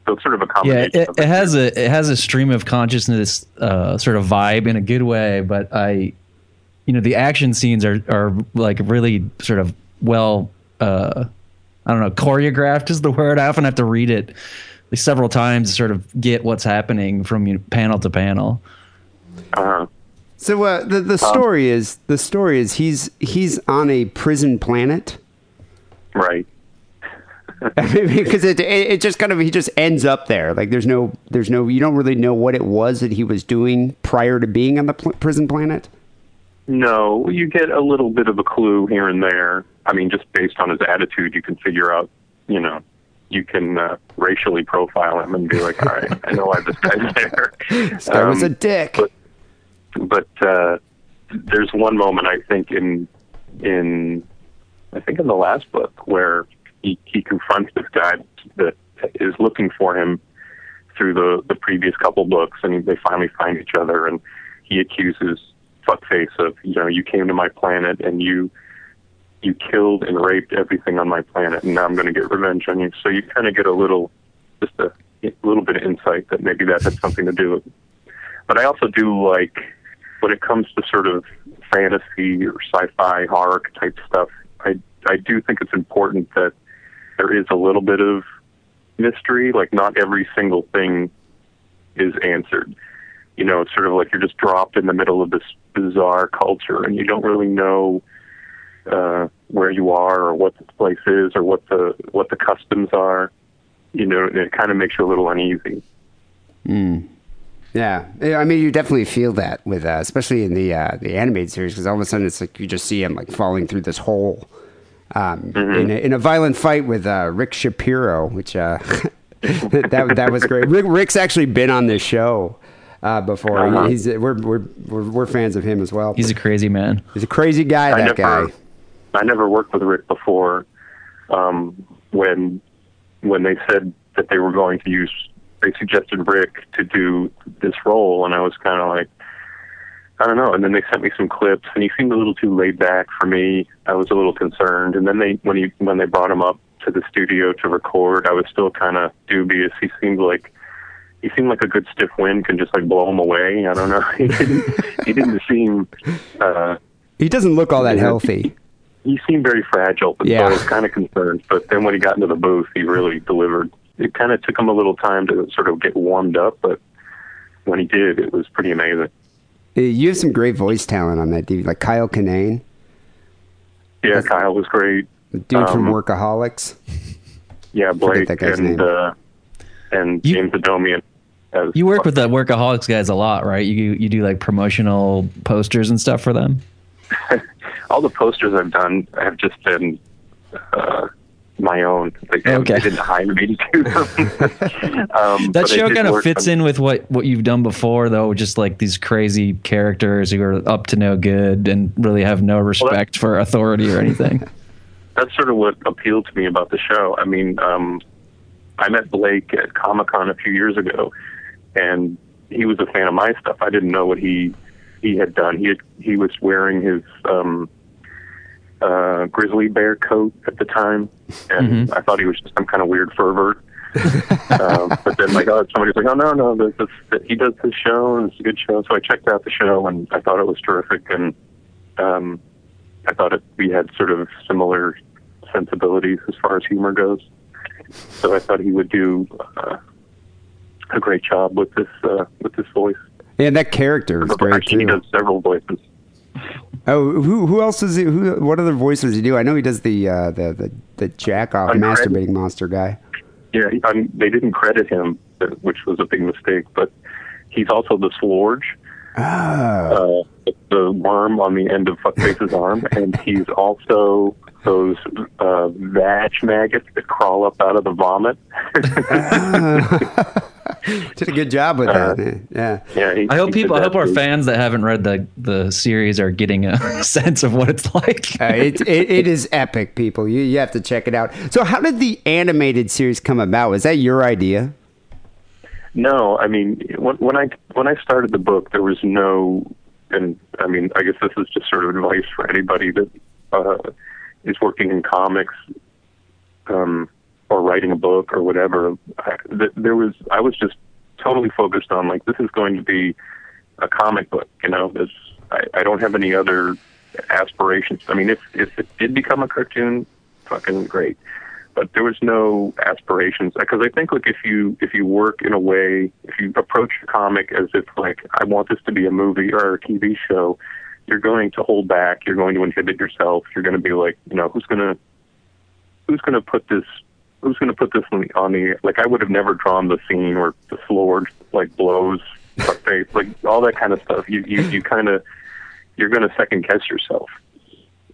So it's sort of a yeah, it, it has a it has a stream of consciousness uh, sort of vibe in a good way, but I, you know, the action scenes are are like really sort of well, uh, I don't know, choreographed is the word. I often have to read it like several times to sort of get what's happening from you know, panel to panel. Uh, So uh, the the story is the story is he's he's on a prison planet right. because it, it it just kind of he just ends up there. Like there's no there's no you don't really know what it was that he was doing prior to being on the pl- prison planet. No, you get a little bit of a clue here and there. I mean, just based on his attitude, you can figure out, you know, you can uh, racially profile him and be like, all right, I know why this guy's there. This guy was a Um, dick. but- but uh, there's one moment I think in in I think in the last book where he, he confronts this guy that is looking for him through the the previous couple books, and they finally find each other, and he accuses Fuckface of you know you came to my planet and you you killed and raped everything on my planet, and now I'm going to get revenge on you. So you kind of get a little just a, little bit of insight that maybe that had something to do with it. But I also do like when it comes to sort of fantasy or sci-fi horror type stuff. I I do think it's important that there is a little bit of mystery. Like not every single thing is answered. You know, it's sort of like you're just dropped in the middle of this bizarre culture, and you don't really know uh, where you are or what this place is or what the what the customs are. You know, it kind of makes you a little uneasy. Yeah, Yeah, I mean, you definitely feel that with, uh, especially in the uh, the animated series, because all of a sudden it's like you just see him like falling through this hole um, in, a, in a violent fight with uh, Rick Shapiro, which uh, that that was great. Rick, Rick's actually been on this show uh, before. Uh-huh. He's we're, we're we're we're fans of him as well. He's a crazy man. He's a crazy guy. I That never, guy. I never worked with Rick before. Um, when when they said that they were going to use, they suggested Rick to do this role, and I was kind of like, I don't know. And then they sent me some clips, and he seemed a little too laid back for me. I was a little concerned. And then they when he when they brought him up to the studio to record, I was still kind of dubious. He seemed like he seemed like a good stiff wind can just like blow him away. I don't know. he didn't he didn't seem. Uh, He doesn't look all that healthy. he seemed very fragile, but so Yeah. I was kind of concerned. But then when he got into the booth, he really delivered. It kind of took him a little time to sort of get warmed up, but when he did, it was pretty amazing. Uh, You have some great voice talent on that dude, like Kyle Kinane, Yeah, Kyle was great. the dude from Um, Workaholics. Yeah, Blake that guy's and name. uh, and You- James Adomian. as- You work with the workaholics guys a lot, right? You you do like promotional posters and stuff for them. all the posters I've done have just been uh, my own. They, Okay. they didn't hire me to do them. um, That show kind of fits in. in with what what you've done before, though. Just like these crazy characters who are up to no good and really have no respect for authority or anything. that's sort of what appealed to me about the show. I mean, um, I met Blake at Comic Con a few years ago, and he was a fan of my stuff. I didn't know what he he had done. He had, he was wearing his um, uh, grizzly bear coat at the time, and I thought he was just some kind of weird pervert. um, but then, like, oh, somebody's like, "Oh no, no, this, this, he does this show, and it's a good show." So I checked out the show, and I thought it was terrific, and um, I thought it, we had sort of similar sensibilities as far as humor goes. So I thought he would do uh, a great job with this uh, with this voice. Yeah, that character is great Actually, he too. does several voices. Oh, who who else does he? Who what other voices does he do? I know he does the uh, the the, the jack off masturbating monster guy. Yeah, he, I mean, they didn't credit him, uh, which was a big mistake. But he's also the Slorge, uh, the worm on the end of Fuckface's arm, and he's also those uh, vag maggots that crawl up out of the vomit. Did a good job with Uh, that. Yeah. yeah, he, I hope people, I hope our too. fans that haven't read the the series are getting a sense of what it's like. Uh, it, it it is epic, people. You you have to check it out. So, how did the animated series come about? Was that your idea? No, I mean when, when I when I started the book, there was no, and I mean I guess this is just sort of advice for anybody that uh, is working in comics, um, or writing a book or whatever. I, th- there was I was just totally focused on like this is going to be a comic book. You know, this I, I don't have any other aspirations. I mean, if if it did become a cartoon, fucking great. but there was no aspirations because I think like if you if you work in a way if you approach a comic as if like I want this to be a movie or a TV show, you're going to hold back. You're going to inhibit yourself. You're going to be like, you know, who's gonna who's gonna put this who's gonna put this on the, on the like I would have never drawn the scene where the sword like blows face like all that kind of stuff. You you you kind of you're going to second guess yourself.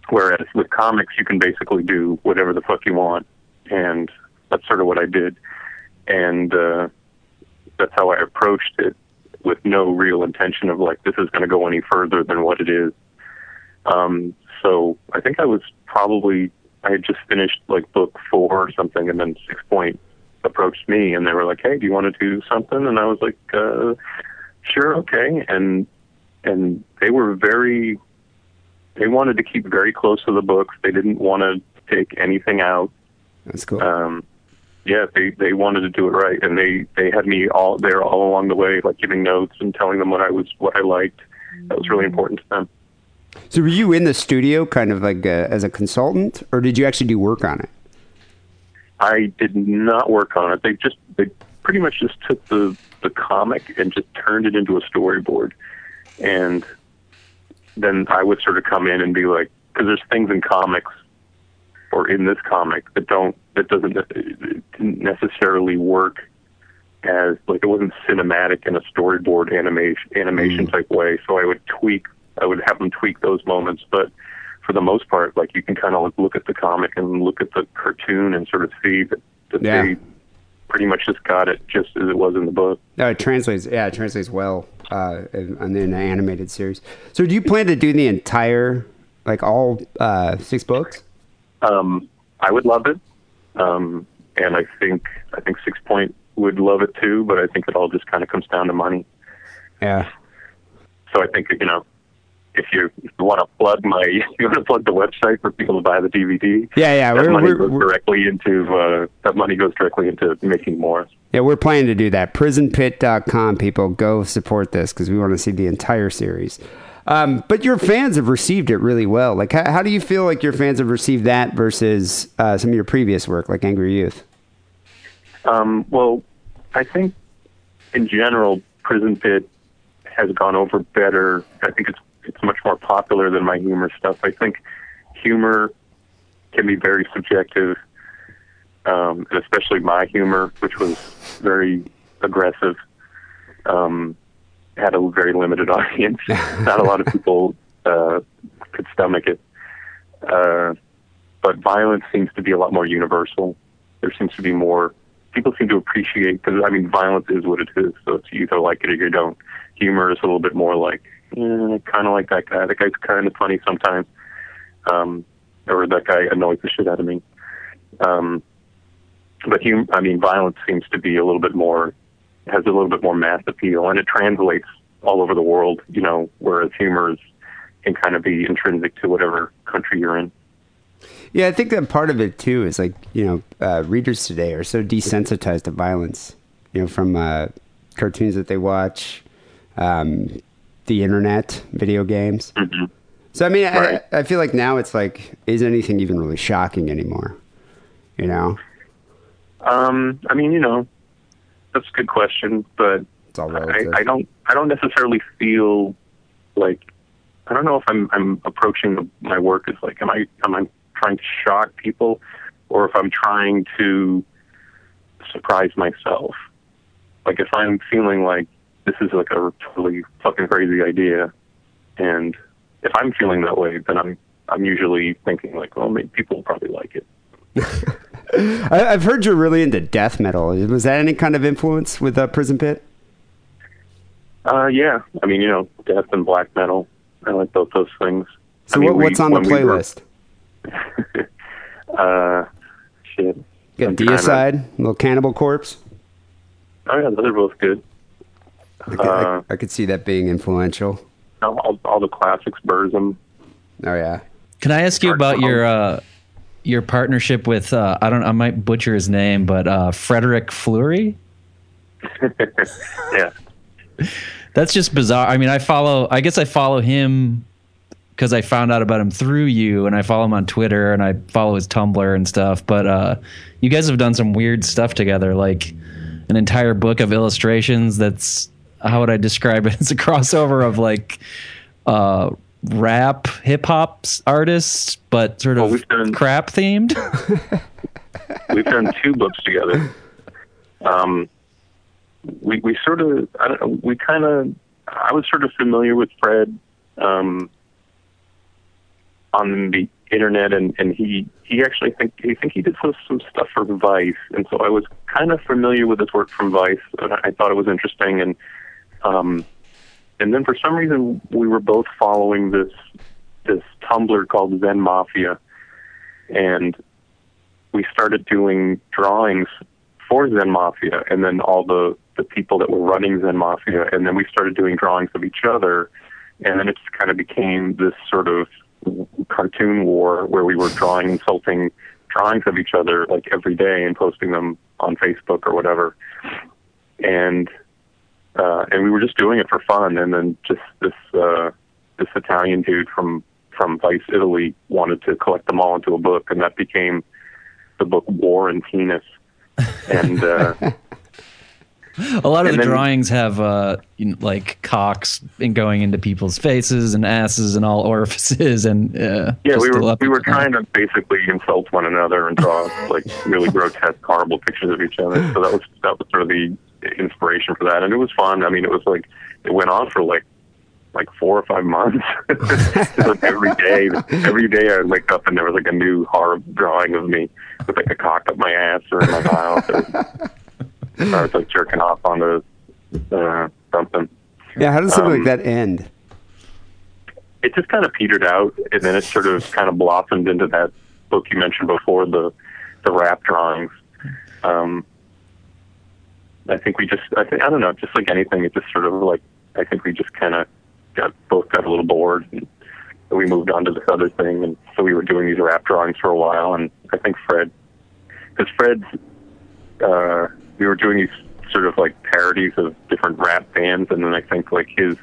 Whereas with comics, you can basically do whatever the fuck you want, and that's sort of what I did, and uh, that's how I approached it, with no real intention of like this is going to go any further than what it is. Um, so I think I was probably I had just finished like book four or something, and then Sixpoint approached me, and they were like, "Hey, do you want to do something?" And I was like, uh, "Sure, okay." And and they were very they wanted to keep very close to the books. They didn't want to take anything out. That's cool. Um, yeah, they they wanted to do it right, and they they had me all there all along the way, like giving notes and telling them what I was what I liked. That was really important to them. So were you in the studio, kind of like uh as a consultant, or did you actually do work on it? I did not work on it. They just they pretty much just took the the comic and just turned it into a storyboard, and then I would sort of come in and be like, because there's things in comics or in this comic that don't that doesn't it didn't necessarily work as like it wasn't cinematic in a storyboard animation animation type way. So I would tweak I would have them tweak those moments, but for the most part, like you can kind of like look at the comic and look at the cartoon and sort of see that, that Yeah. they pretty much just got it just as it was in the book. No, it translates. Yeah, it translates well uh, in, in an animated series. So, do you plan to do the entire, like all uh, six books? Um, I would love it, um, and I think I think Sixpoint would love it too. But I think it all just kind of comes down to money. Yeah. So I think you know, if you, if you want to plug my, you want to plug the website for people to buy the DVD. Yeah, yeah, That we're- money we're- goes we're- directly into uh, that money goes directly into making more. Yeah, we're planning to do that. PrisonPit.com, people, go support this because we want to see the entire series. Um, but your fans have received it really well. Like, how, how do you feel like your fans have received that versus uh, some of your previous work, like Angry Youth? Um, well, I think in general, Prison Pit has gone over better. I think it's it's much more popular than my humor stuff. I think humor can be very subjective, um, and especially my humor, which was very aggressive, um, had a very limited audience. Not a lot of people uh, could stomach it. Uh, but violence seems to be a lot more universal. There seems to be more people seem to appreciate because I mean violence is what it is, so it's you either like it or you don't. Humor is a little bit more like, eh, kind of like that guy. That guy's kind of funny sometimes, um, or that guy annoys the shit out of me. Um, but hum- I mean, violence seems to be a little bit more has a little bit more mass appeal, and it translates all over the world. You know, whereas humor is, can kind of be intrinsic to whatever country you're in. Yeah, I think that part of it too is like you know uh, readers today are so desensitized to violence, you know, from uh, cartoons that they watch, um, the internet, video games. So I mean, Right. I, I feel like now it's like, is anything even really shocking anymore? You know, Um, I mean, you know, that's a good question, but it's all I. I don't I don't necessarily feel like I don't know if I'm I'm approaching my work as like am I am I trying to shock people or if I'm trying to surprise myself. Like if I'm feeling like this is like a totally fucking crazy idea and if I'm feeling that way then I'm I'm usually thinking like, well, maybe people will probably like it. I, I've heard you're really into death metal. Was that any kind of influence with uh, Prison Pit? Uh, yeah. I mean, you know, death and black metal. I like both those things. So I mean, what, we- what's on the when we were- playlist? uh, shit. Got I'm trying to- little Cannibal Corpse. Oh yeah, those are both good. I could, Uh, I, could see that being influential. all, all, all the classics, Burzum. Oh yeah. Can I ask you about your uh, your partnership with uh, I don't I might butcher his name, but uh, Frederick Fleury? yeah. That's just bizarre. I mean, I follow. I guess I follow him because I found out about him through you, and I follow him on Twitter and I follow his Tumblr and stuff. But uh, you guys have done some weird stuff together, like an entire book of illustrations. That's how would I describe it? It's a crossover of like uh, rap, hip hop artists, but sort of done- crap themed. We've done two books together. Um, we we sort of I don't know, we kind of I was sort of familiar with Fred um, on the internet, and, and he he actually think he think he did some some stuff for Vice, and so I was kind of familiar with his work from Vice, and I thought it was interesting, and um, and then for some reason we were both following this this Tumblr called Zen Mafia, and we started doing drawings for Zen Mafia, and then all the the people that were running Zen Mafia, and then we started doing drawings of each other, and then it just kind of became this sort of cartoon war where we were drawing insulting drawings of each other like every day and posting them on Facebook or whatever, and uh, and we were just doing it for fun, and then just this uh, this Italian dude from from Vice Italy wanted to collect them all into a book, and that became the book War and Penis. And uh, A lot of the then- drawings have uh, you know, like cocks and going into people's faces and asses and all orifices and uh, yeah, we were we were trying to basically insult one another and draw like really grotesque, horrible pictures of each other. So that was that was sort of the inspiration for that, and it was fun. I mean, it was like it went on for like like four or five months. Like every day, every day I'd wake up and there was like a new horror drawing of me with like a cock up my ass or in my mouth. Or, I was like jerking off onto uh, something. Yeah, how does something Um, like that end? It just kind of petered out, and then it sort of kind of blossomed into that book you mentioned before, the the rap drawings. Um, I think we just, I think, I don't know, just like anything, it just sort of like, I think we just kind of got both got a little bored, and we moved on to this other thing, and so we were doing these rap drawings for a while, and I think Fred, because Fred's, uh, we were doing these sort of like parodies of different rap bands, and then I think like his,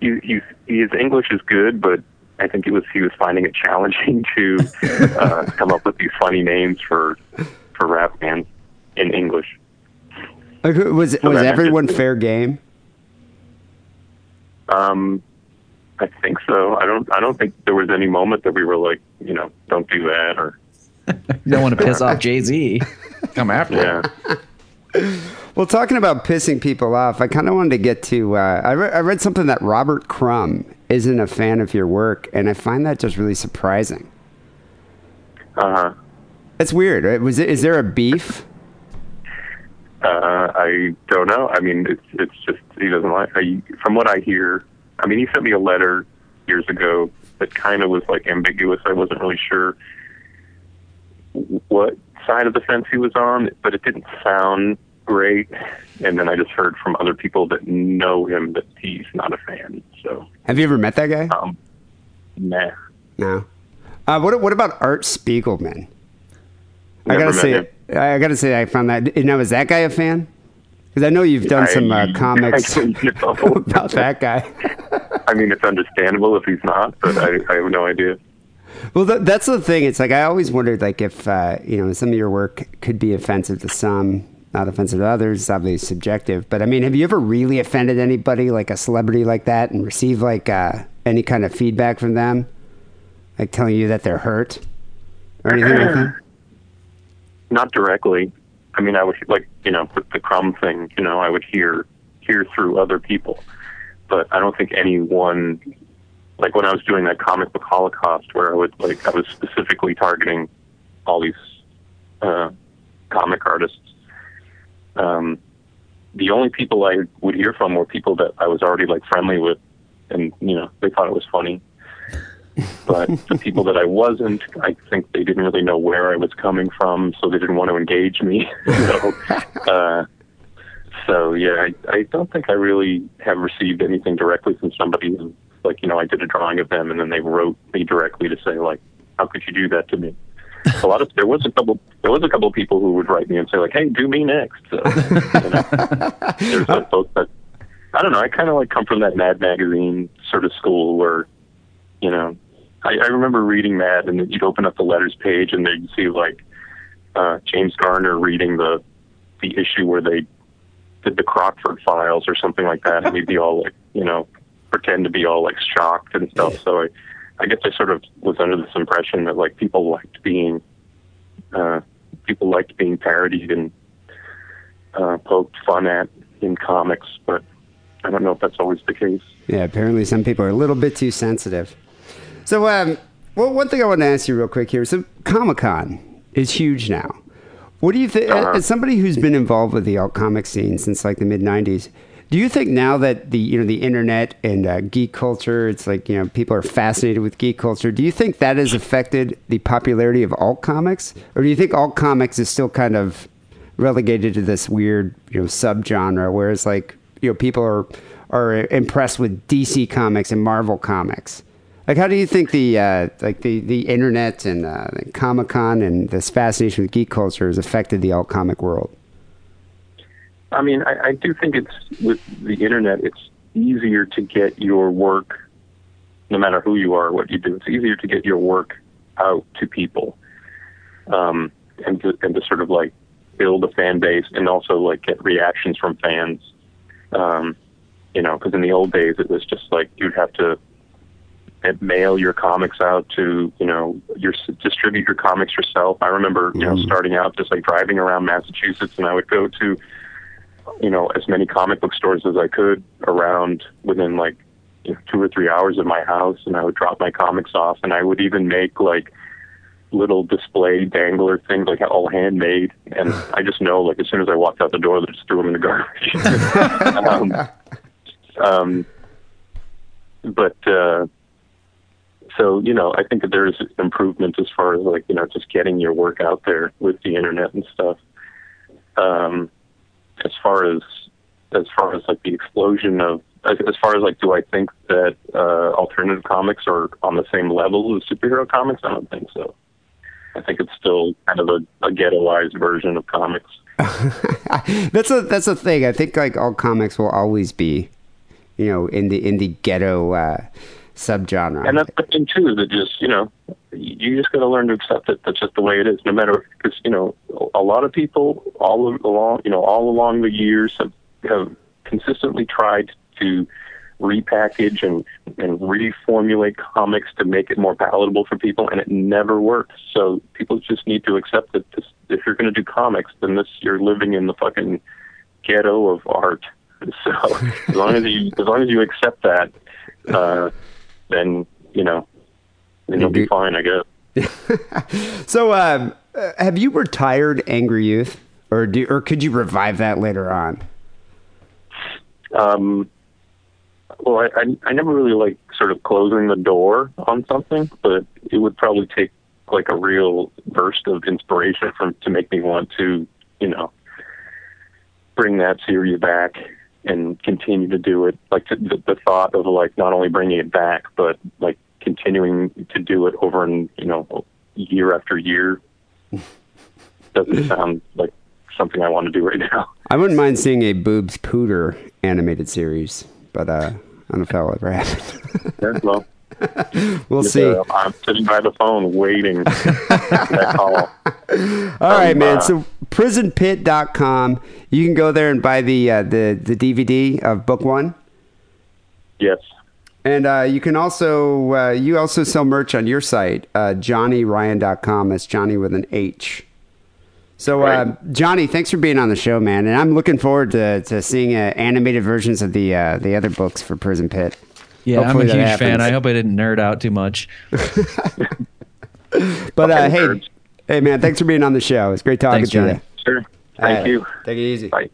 he, he's, his English is good, but I think it was he was finding it challenging to uh, come up with these funny names for for rap bands in English. Like, was so was that- everyone fair game? Um, I think so. I don't. I don't think there was any moment that we were like, you know, don't do that or You don't want to piss off Jay Z. Come after him. yeah. Well, talking about pissing people off, I kind of wanted to get to. Uh, I, re- I read something that Robert Crumb isn't a fan of your work, and I find that just really surprising. Uh huh. That's weird. Right? Was it? Is there a beef? Uh, I don't know. I mean, it's it's just he doesn't like. I, from what I hear, I mean, he sent me a letter years ago that kind of was like ambiguous. I wasn't really sure what side of the fence he was on, but it didn't sound great. And then I just heard from other people that know him that he's not a fan. So, Have you ever met that guy? um, nah. No. Uh, what What about Art Spiegelman? I gotta say, him. I gotta say, I found that. Now, is that guy a fan? Because I know you've done some uh, comics I about that guy. I mean, it's understandable if he's not, but I, I have no idea. Well, that, that's the thing. It's like I always wondered, like if uh, you know some of your work could be offensive to some, not offensive to others. It's obviously subjective. But I mean, have you ever really offended anybody, like a celebrity like that, and received like uh, any kind of feedback from them, like telling you that they're hurt or anything like that? Not directly. I mean, I would like you know with the crumb thing. You know, I would hear hear through other people, but I don't think anyone. Like when I was doing that comic book Holocaust, where I would like I was specifically targeting all these uh, comic artists. Um, the only people I would hear from were people that I was already like friendly with, and you know they thought it was funny. But the people that I wasn't, I think they didn't really know where I was coming from, so they didn't want to engage me. so, uh, so yeah, I, I don't think I really have received anything directly from somebody. who, Like you know, I did a drawing of them, and then they wrote me directly to say like, "How could you do that to me?" a lot of there was a couple there was a couple of people who would write me and say like, "Hey, do me next." So, you know, there's like both, but I don't know. I kind of like come from that Mad Magazine sort of school where you know, I, I remember reading that, and you'd open up the letters page, and they'd see like uh, James Garner reading the the issue where they did the Crockford Files or something like that, and he'd be all like, you know, pretend to be all like shocked and stuff. So I, I guess I sort of was under this impression that like people liked being, uh, people liked being parodied and uh, poked fun at in comics, but I don't know if that's always the case. Yeah, apparently some people are a little bit too sensitive. So, um, well, one thing I want to ask you real quick here. So, Comic Con is huge now. What do you think? Uh-huh. As somebody who's been involved with the alt comic scene since like the mid '90s, do you think now that the you know the internet and uh, geek culture, it's like you know people are fascinated with geek culture. Do you think that has affected the popularity of alt comics, or do you think alt comics is still kind of relegated to this weird you know subgenre, whereas like you know people are are impressed with DC comics and Marvel comics? Like, how do you think the uh, like the, the internet and uh, Comic Con and this fascination with geek culture has affected the alt comic world? I mean, I, I do think it's with the internet, it's easier to get your work, no matter who you are, what you do. It's easier to get your work out to people, um, and to, and to sort of like build a fan base, and also like get reactions from fans. Um, you know, because in the old days, it was just like you'd have to mail your comics out to you know your distribute your comics yourself. I remember you know starting out just like driving around Massachusetts, and I would go to you know as many comic book stores as I could around within like you know, two or three hours of my house, and I would drop my comics off, and I would even make like little display dangler things like all handmade. And I just know like as soon as I walked out the door they just threw them in the garbage. Um, um but uh so you know i think that there's improvement as far as like you know just getting your work out there with the internet and stuff. Um as far as as far as like the explosion of as far as like do i think that uh alternative comics are on the same level as superhero comics? I don't think so. I think it's still kind of a, a ghettoized version of comics. That's a that's a thing. I think like all comics will always be, you know, in the in the ghetto uh, subgenre. And that's the thing too that just you know you just got to learn to accept it. That's just the way it is. No matter because you know a lot of people all along you know all along the years have, have consistently tried to repackage and and reformulate comics to make it more palatable for people, and it never works. So people just need to accept that this, if you're going to do comics, then this you're living in the fucking ghetto of art. So as long as you as long as you accept that, uh, then you know, then you'll be fine, I guess. so, um, uh, have you retired Angry Youth, or do or could you revive that later on? Um, well, I, I I never really like sort of closing the door on something, but it would probably take like a real burst of inspiration from to make me want to, you know, bring that series back and continue to do it. Like to, the, the thought of like not only bringing it back, but like continuing to do it over and you know year after year doesn't sound like something I want to do right now. I wouldn't mind seeing a boobs pooter animated series, but uh, I don't know if that'll ever happen. Yeah, well, we'll see. uh, I'm sitting by the phone waiting that call. All right, Um, man. uh, So prisonpit.com. You can go there and buy the uh, the the DVD of book 1. Yes. And uh, you can also uh, you also sell merch on your site, uh, johnnyryan.com. That's Johnny with an H. So, uh, Johnny, thanks for being on the show, man. And I'm looking forward to, to seeing uh, animated versions of the uh, the other books for Prison Pit. Yeah, Hopefully I'm a that huge fan. I hope I didn't nerd out too much. But uh, hey, nerds. hey, man, thanks for being on the show. It's great talking Thanks, to Johnny. you. Sure. Thank Uh, you. Take it easy. Bye.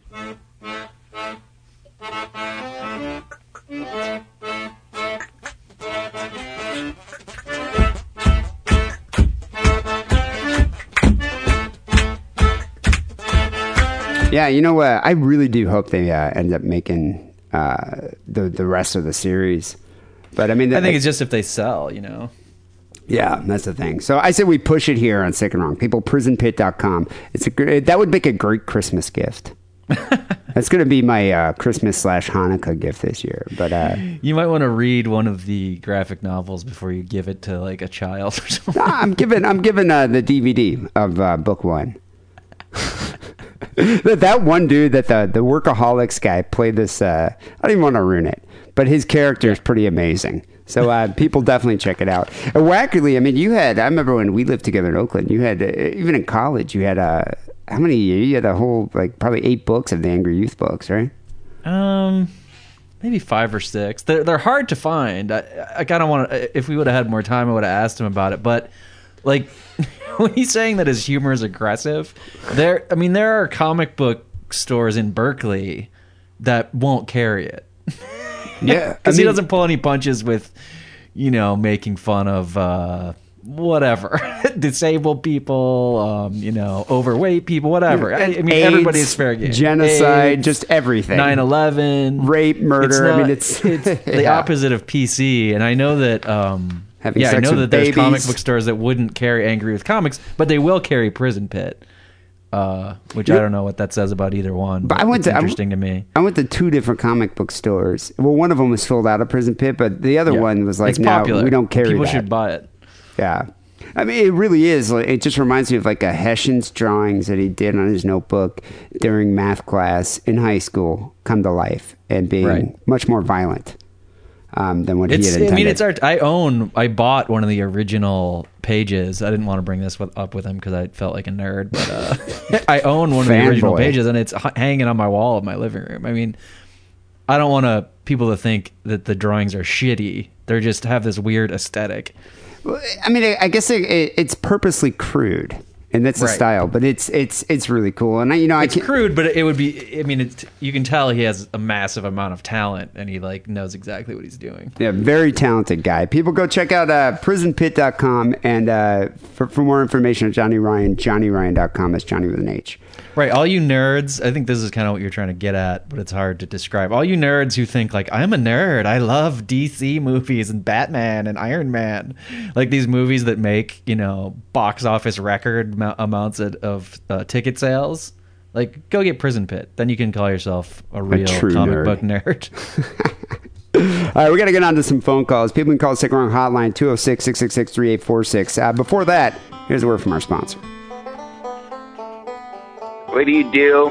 Yeah, you know what? I really do hope they uh, end up making uh, the the rest of the series. But I mean, I think it's just if they sell, you know. Yeah, that's the thing. So I said we push it here on Sick and Wrong. People, prisonpit.com. It's a gr- that would make a great Christmas gift. That's going to be my uh, Christmas slash Hanukkah gift this year. But uh, You might want to read one of the graphic novels before you give it to like a child or something. nah, I'm giving I'm giving uh, the DVD of uh, book one. that, that one dude that the the workaholics guy played this. Uh, I don't even want to ruin it, but his character is pretty amazing. So uh, people definitely check it out. And wackily, I mean, you had. I remember when we lived together in Oakland. You had uh, even in college. You had uh, how many? You had a whole like probably eight books of the Angry Youth books, right? Um, maybe five or six. They're they're hard to find. I, I kind of want to. If we would have had more time, I would have asked him about it. But like when he's saying that his humor is aggressive, there. I mean, there are comic book stores in Berkeley that won't carry it Yeah, because he doesn't pull any punches with, you know, making fun of. uh Whatever, disabled people, um, you know, overweight people, whatever. I, I mean, AIDS, everybody's fair game. genocide, AIDS, just everything. 9-11 Rape, murder, I mean, it's- the yeah. opposite of pc and i know that um Having yeah i know with that there's comic book stores that wouldn't carry Angry Youth Comix but they will carry prison pit uh which i don't know what that says about either one but, I went to- I- interesting to me I went to two different comic book stores. Well, one of them was sold out of Prison Pit, but the other Yeah. one was like, it's no, popular we don't carry people that. should buy it Yeah. I mean, it really is. It just reminds me of like a Hessian's drawings that he did on his notebook during math class in high school come to life and being Right. much more violent um, than what it's he had i mean it's art i own i bought one of the original pages i didn't want to bring this with, up with him because i felt like a nerd but uh i own one of the original Fanboy. pages and it's hanging on my wall of my living room i mean I don't want to people to think that the drawings are shitty. They just have this weird aesthetic. I mean, I- I guess it, it, it's purposely crude, and that's the Right. style. But it's it's it's really cool. And I, you know, It's I crude, but it would be. I mean, it's, you can tell he has a massive amount of talent, and he like knows exactly what he's doing. Yeah, very talented guy. People go check out uh, prisonpit.com and uh, for, for more information on Johnny Ryan, johnnyryan.com. That's Johnny with an H. Right, all you nerds. I think this is kind of what you're trying to get at, but it's hard to describe. All you nerds who think like I'm a nerd, I love DC movies and Batman and Iron Man, like these movies that make you know box office record amou- amounts of, of uh, ticket sales. Like, go get Prison Pit. Then you can call yourself a real true comic nerd. book nerd. All right, we got to get on to some phone calls. People can call the Sick Wrong Hotline 206 666 3846. Uh, Before that, here's a word from our sponsor. What do you do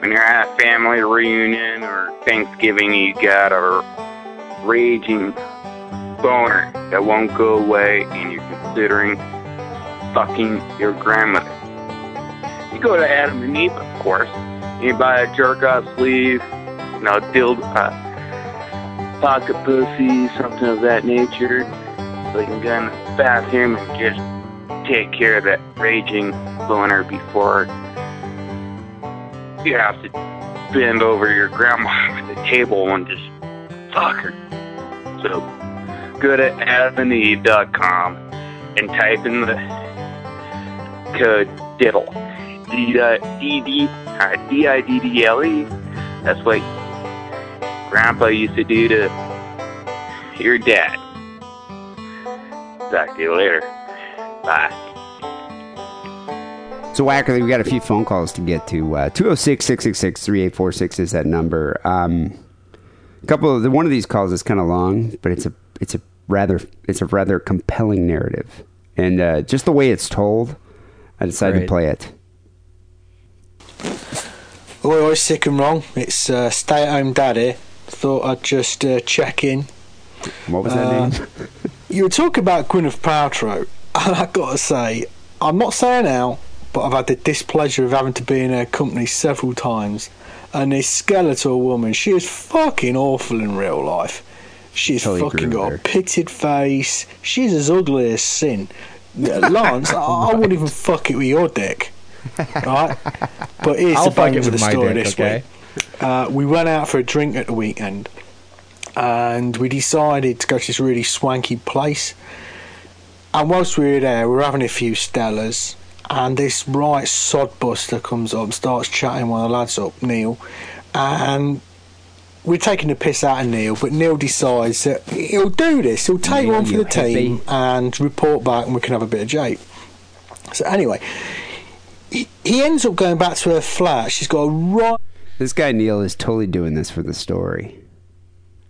when you're at a family reunion or Thanksgiving? You got a raging boner that won't go away, and you're considering fucking your grandmother. You go to Adam and Eve, of course. You buy a jerk off sleeve, you know, dild, uh, pocket pussy, something of that nature. So you can go in the bathroom and just take care of that raging boner before you have to bend over your grandma at the table and just fuck her. So go to adamandeve.com and type in the code diddle. D D D uh, D I D D L E. That's what Grandpa used to do to your dad. Talk to you later. Bye. So, Wackerly, we got a few phone calls to get to. Uh, 206 666 3846 is that number. Um, a couple of the, one of these calls is kind of long, but it's a it's a rather it's a rather compelling narrative, and uh, just the way it's told, I decided to play it. Oi, oi, sick and wrong. It's uh, stay at home daddy. Thought I'd just uh, check in. What was that Uh, name? You were talking about Gwyneth Paltrow, and I gotta say, I'm not saying out, but I've had the displeasure of having to be in her company several times. And this skeletal woman, she is fucking awful in real life. She's Totally fucking got her. a pitted face. She's as ugly as sin. Lance, I, I wouldn't even fuck it with your dick. Right? But here's I'll the bones of with the story dick, this okay? week. Uh, we went out for a drink at the weekend and we decided to go to this really swanky place. And whilst we were there, we were having a few Stellas, and this right sodbuster comes up and starts chatting one of the lads up, Neil. And we're taking the piss out of Neil, but Neil decides that he'll do this. He'll take Neil, one for the team hippie. and report back, and we can have a bit of jape. So, anyway, he, he ends up going back to her flat. She's got a right This guy Neil is totally doing this for the story.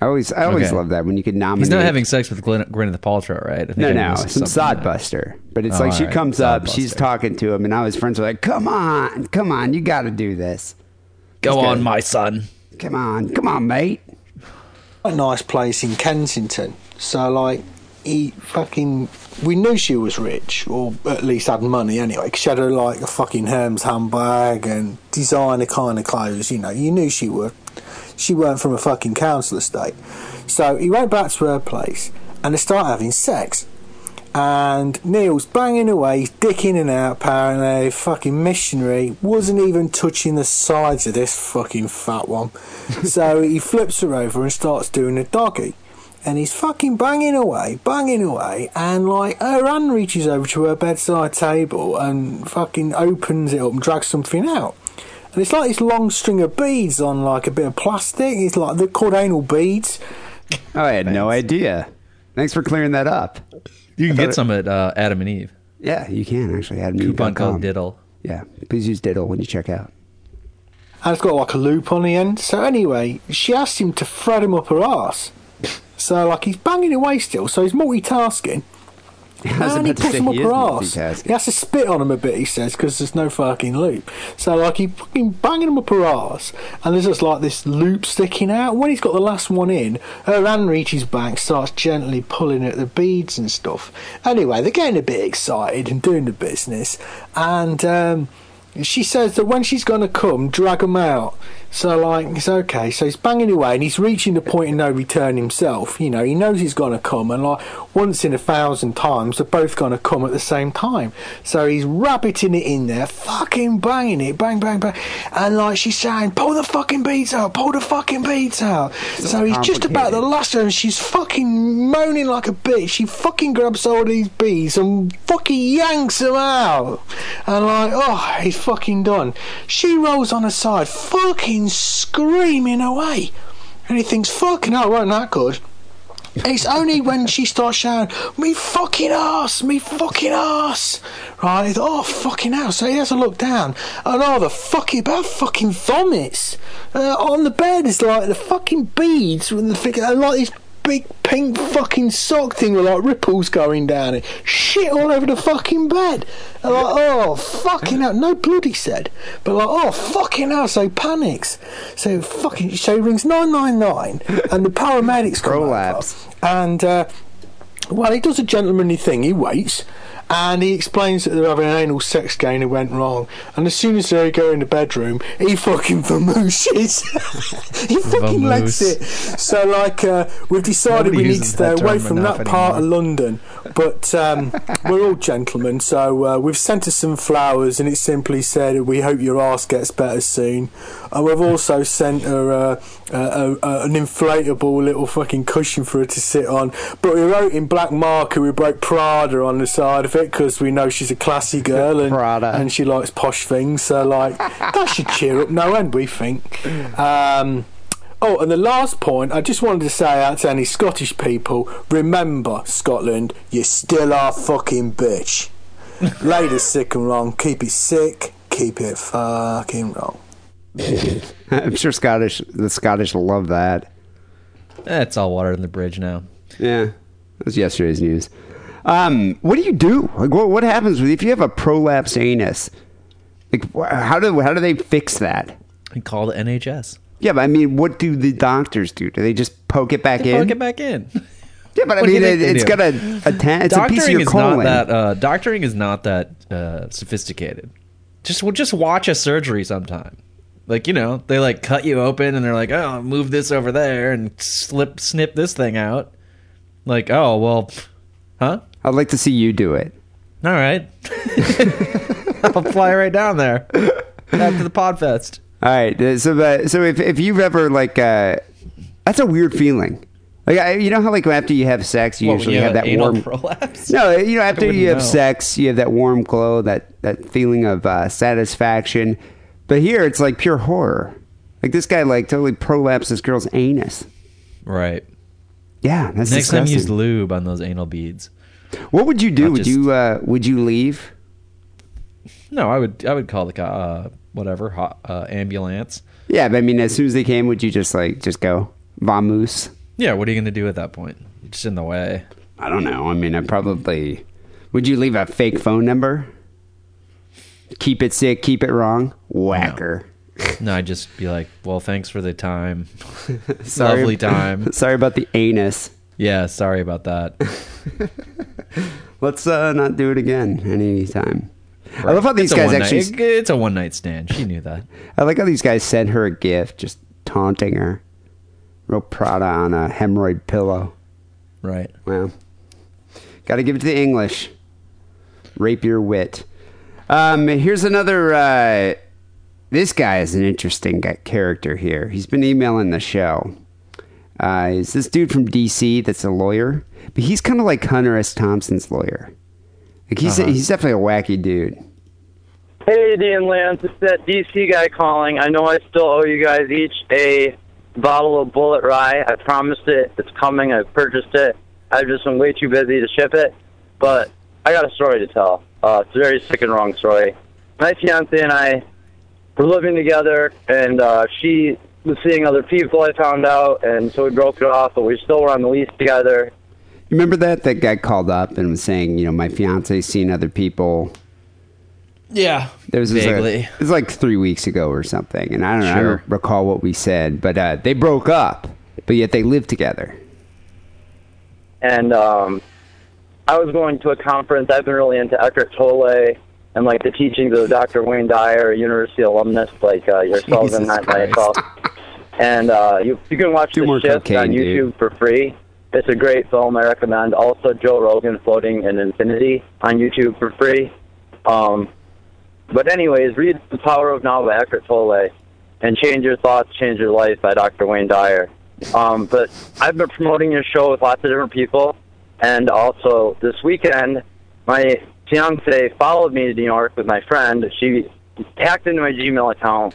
I always, I always Okay. love that when you could nominate. He's not having sex with Gwen- Gwyneth Paltrow, right? I think No, I no, missed some something there. sodbuster. But it's Oh, like she alright, comes up, she's sodbuster. talking to him, and now his friends are like, "Come on, come on, you got to do this. Go This on, guy- my son. Come on, come on, mate." a nice place in Kensington. So like he fucking we knew she was rich or at least had money anyway. 'cause she had a, like a fucking Hermes handbag and designer kind of clothes. You know, you knew she would. She weren't from a fucking council estate. So he went back to her place and they start having sex. And Neil's banging away, he's dicking and out apparently, fucking missionary, wasn't even touching the sides of this fucking fat one. so he flips her over and starts doing a doggy. And he's fucking banging away, banging away, and like her hand reaches over to her bedside table and fucking opens it up and drags something out. And it's like this long string of beads on like a bit of plastic. It's like they're called anal beads. Oh, I had no idea. Thanks for clearing that up. You can get it- some at uh, Adam and Eve. Yeah, you can actually add Coupon code Diddle. Yeah, please use Diddle when you check out. and it's got like a loop on the end. So anyway, she asked him to thread him up her ass. So like he's banging away still, so he's multitasking. And he say him he her multitasking. He has to spit on him a bit, he says, because there's no fucking loop. So like he fucking banging him up her ass, and there's just like this loop sticking out. When he's got the last one in, her hand reaches back, starts gently pulling at the beads and stuff. Anyway, they're getting a bit excited and doing the business, and. um she says that when she's going to come, drag him out. So, like, it's okay. So he's banging away and he's reaching the point of no return himself. You know, he knows he's going to come, and like, once in a thousand times, they're both going to come at the same time. So he's rabbiting it in there, fucking banging it, bang, bang, bang. And like, she's saying, pull the fucking beats out, pull the fucking beats out. So, he's just about the last one, and she's fucking moaning like a bitch. She fucking grabs all these beads and fucking yanks them out. And like, oh, he's fucking done. She rolls on her side, fucking screaming away. And he thinks, fucking hell, wasn't that good? It's only when she starts shouting, me fucking ass, me fucking ass. Right, he thought, oh, fucking hell. So he has a look down, and oh, the fucking, about fucking vomits. Uh, on the bed is like the fucking beads, with the like this big pink fucking sock thing with like ripples going down it. Shit all over the fucking bed. And like, oh, fucking hell. No bloody said. But like, oh, fucking hell. So he panics. So fucking, so he rings 999 and the paramedics come Prolapse. over. And, uh, well, he does a gentlemanly thing. He waits. And he explains that they're having an anal sex game and it went wrong. And as soon as they go in the bedroom, he fucking vamooses. he fucking Vamoose. it. So, like, uh, we've decided Nobody we need to stay away from that part of. London. But um, we're all gentlemen, so uh, we've sent her some flowers and it simply said, We hope your ass gets better soon. And we've also sent her uh, an inflatable little fucking cushion for her to sit on. But we wrote in black marker, we wrote Prada on the side of it because we know she's a classy girl and, and she likes posh things. So, like, that should cheer up no end, we think. Um, Oh, and the last point, I just wanted to say out to any Scottish people remember, Scotland, you still are fucking bitch. Ladies sick and wrong, keep it sick, keep it fucking wrong. I'm sure Scottish, the Scottish love that. That's all water in the bridge now. Yeah, that was yesterday's news. Um, what do you do? Like, what, what happens with if you have a prolapsed anus? Like, wh- how do how do they fix that? And call the NHS. Yeah, but I mean, what do the doctors do? Do they just poke it back in? Poke it back in. Yeah, but I What do you mean, think it, they it's do? got a, a ten, it's a piece of doctoring your is colon. not that. Uh, doctoring is not that uh, sophisticated. Just well, just watch a surgery sometime. Like you know, they like cut you open and they're like, "Oh, move this over there and slip snip this thing out." Like, oh well, huh? I'd like to see you do it. All right, I'll fly right down there after the Podfest. All right. uh, So, uh, so if if you've ever like, uh, that's a weird feeling. Like, I, you know how like after you have sex, you What, usually you have that anal warm. prolapse. No, you know after you have know. sex, you have that warm glow, that that feeling of uh, satisfaction. But here, it's like pure horror. Like this guy, like totally prolapsed this girl's anus. Right. Yeah, that's Next time, disgusting. use lube on those anal beads. What would you do? Not Would just- you uh, would you leave? No, I would. I would call the uh, whatever ho- uh, ambulance. Yeah, but I mean, as soon as they came, would you just like just go vamos? Yeah, what are you going to do at that point? You're just in the way. I don't know. I mean, I probably would. You leave a fake phone number? Keep it sick, keep it wrong, whacker. No, I'd just be like, well, thanks for the time. Sorry- Lovely time. Sorry about the anus. Yeah, sorry about that. Let's uh, not do it again anytime. I love how these It's guys actually. Night, it's a one night stand. She knew that. I like how these guys sent her a gift, just taunting her. Real Prada on a hemorrhoid pillow. Right. Well, got to give it to the English. Rape your wit. Um, here's another. Uh, this guy is an interesting guy, character here. He's been emailing the show. Uh, is this dude from DC that's a lawyer? But he's kind of like Hunter S. Thompson's lawyer. Like he's Uh-huh. he's definitely a wacky dude. Hey, Dee and Lance, it's that DC guy calling. I know I still owe you guys each a bottle of Bulleit Rye. I promised it. It's coming. I purchased it. I've just been way too busy to ship it. But I got a story to tell. Uh, it's a very sick and wrong story. My fiance and I were living together, and uh, she was seeing other people, I found out, and so we broke it off, but we still were on the lease together. You remember that that guy called up and was saying, you know, my fiance's seen other people. Yeah. There was this, Vaguely. it was like three weeks ago or something, and I don't know. I don't recall what we said, but uh, they broke up, but yet they live together. and um, I was going to a conference. I've been really into Eckhart Tolle and like the teachings of Dr. Wayne Dyer, university alumnus like uh, yourself and Jesus not Christ. myself. And uh, you you can watch Do the more shift cocaine, on YouTube dude. for free. It's a great film. I recommend. Also, Joe Rogan floating in infinity on YouTube for free. Um, but anyways, read The Power of Now by Eckhart Tolle and Change Your Thoughts, Change Your Life by Dr. Wayne Dyer. Um, but I've been promoting your show with lots of different people, and also this weekend, my fiance followed me to New York with my friend. She hacked into my Gmail account,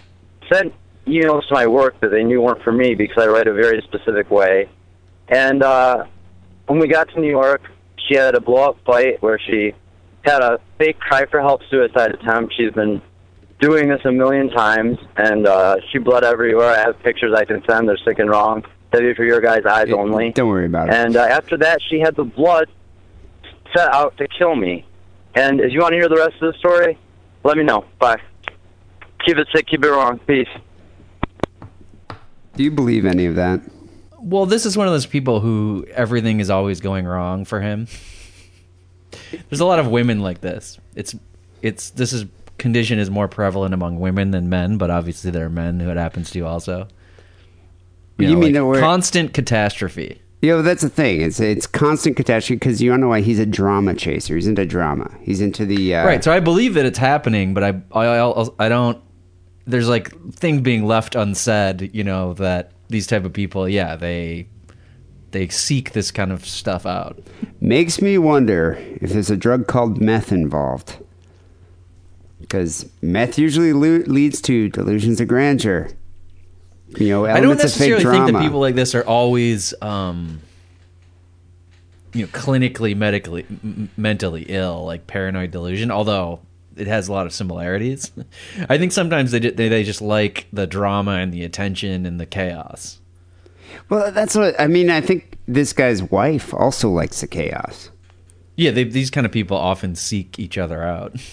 sent emails to my work that they knew weren't for me because I write a very specific way. And uh, when we got to New York, she had a blow up fight where she had a fake cry for help suicide attempt. She's been doing this a million times, and uh, she bled everywhere. I have pictures I can send. They're sick and wrong. W for your guys' eyes only. Don't worry about it. And uh, after that, she had the blood set out to kill me. And if you want to hear the rest of the story, let me know. Bye. Keep it sick, keep it wrong. Peace. Do you believe any of that? Well, this is one of those people who everything is always going wrong for him. There's a lot of women like this. It's it's this is condition is more prevalent among women than men, but obviously there are men who it happens to also. You mean that we're- constant catastrophe? You know, that's the thing. It's it's constant catastrophe because you don't know why he's a drama chaser. He's into drama. He's into the uh, right. So I believe that it's happening, but I, I I I don't. There's like things being left unsaid. You know that these type of people, yeah, they they seek this kind of stuff out. Makes me wonder if there's a drug called meth involved. Because meth usually lo- leads to delusions of grandeur. You know, I don't elements of fake necessarily think that people like this are always, um, you know, clinically, medically, m- mentally ill, like paranoid delusion. Although it has a lot of similarities, I think sometimes they they they just like the drama and the attention and the chaos. well, that's what I mean. I think this guy's wife also likes the chaos. Yeah, they, these kind of people often seek each other out.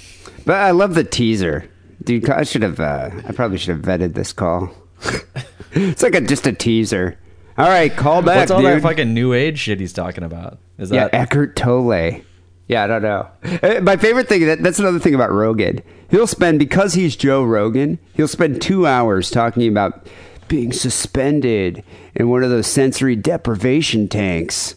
But I love the teaser, dude. I should have. Uh, I probably should have vetted this call. it's like a, just a teaser. All right, call back, What's all dude. that fucking new age shit he's talking about? Is yeah, that Eckhart Tolle. Yeah, I don't know. Uh, My favorite thing that that's another thing about Rogan. He'll spend because he's Joe Rogan. He'll spend two hours talking about being suspended in one of those sensory deprivation tanks,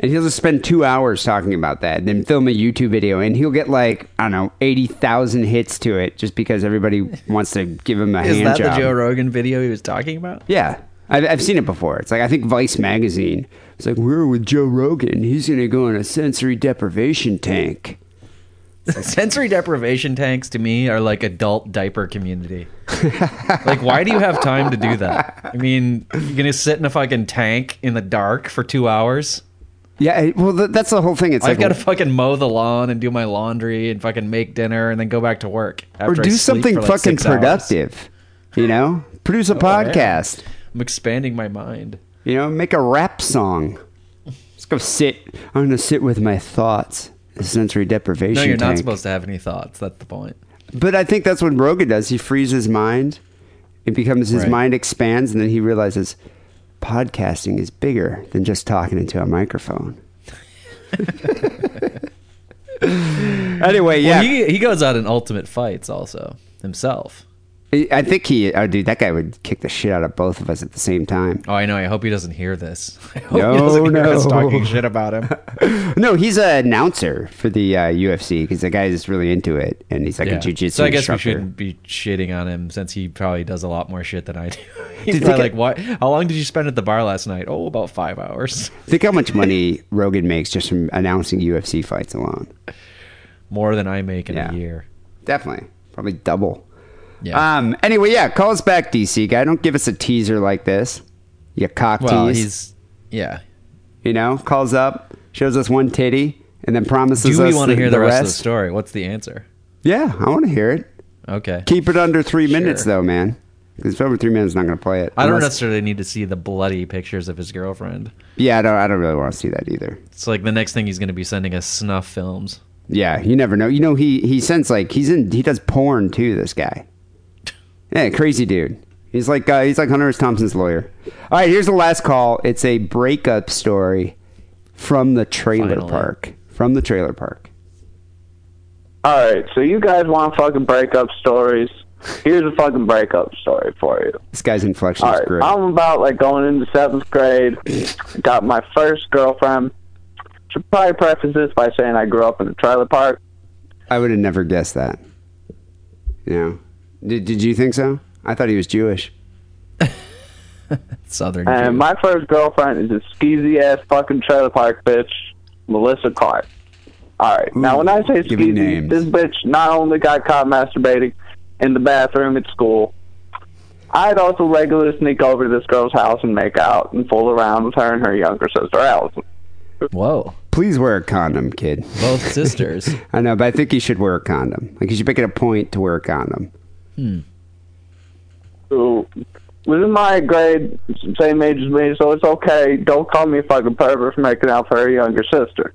and he'll just spend two hours talking about that, and then film a YouTube video, and he'll get like I don't know eighty thousand hits to it just because everybody wants to give him a hand. is hand that job. the Joe Rogan video he was talking about? Yeah. I've, I've seen it before. It's like, I think Vice Magazine. It's like, we're with Joe Rogan. He's going to go in a sensory deprivation tank. Sensory deprivation tanks to me are like adult diaper community. like, why do you have time to do that? I mean, you're gonna sit in a fucking tank in the dark for two hours. Yeah, well, th- that's the whole thing. It's I've like, got to fucking mow the lawn and do my laundry and fucking make dinner and then go back to work. or do something like fucking six hours. productive. You know, produce a Oh, I am. I'm expanding my mind. You know, make a rap song. Let's go sit. I'm gonna sit with my thoughts. The sensory deprivation. No, you're not supposed to have any thoughts. That's the point. But I think that's what Rogan does. He frees his mind. It becomes his Right. mind expands, and then he realizes podcasting is bigger than just talking into a microphone. anyway, yeah, Well, he he goes out in ultimate fights also himself. I think he. Oh, dude, that guy would kick the shit out of both of us at the same time. Oh, I know. I hope he doesn't hear this. I hope No, he doesn't hear us no. talking shit about him. No, he's an announcer for the uh, UFC because the guy is really into it, and he's like a jujitsu So I guess instructor. we shouldn't be shitting on him since he probably does a lot more shit than I do. He's think probably like, "What? How long did you spend at the bar last night? Oh, about five hours. Think how much money Rogan makes just from announcing UFC fights alone. More than I make in Yeah. a year." Definitely, probably double. Yeah. Um. Anyway, yeah. Call us back, DC guy. Don't give us a teaser like this. You cock Well, tease. he's yeah. You know, calls up, shows us one titty, and then promises Do we want to hear the, the rest, of the story? What's the answer? Yeah, I want to hear it. Okay. Keep it under three minutes, though, man. Because if over three minutes, I'm not going to play it. I don't Unless- necessarily need to see the bloody pictures of his girlfriend. Yeah, I don't. I don't really want to see that either. It's like the next thing he's going to be sending us snuff films. Yeah, you never know. You know, he he sends like he's in. He does porn too. This guy. Yeah, crazy dude. He's like uh, he's like Hunter S. Thompson's lawyer. All right, here's the last call. It's a breakup story from the trailer Finally. park. From the trailer park. All right, so you guys want fucking breakup stories? Here's a fucking breakup story for you. This guy's inflection All is great. I'm about like going into seventh grade. Got my first girlfriend. Should probably preface this by saying I grew up in a trailer park. I would have never guessed that. You know, did did you think so? I thought he was Jewish. Southern. And Jew. my first girlfriend is a skeezy ass fucking trailer park bitch, Melissa Clark. All right. now, when I say give me skeezy, this bitch not only got caught masturbating in the bathroom at school, I'd also regularly sneak over to this girl's house and make out and fool around with her and her younger sister, Allison. Whoa. Please wear a condom, kid. Both sisters. I know, but I think you should wear a condom. Like you should make it a point to wear a condom. Hmm. who was in my grade, same age as me, so it's okay. Don't call me a fucking pervert for making out for her younger sister.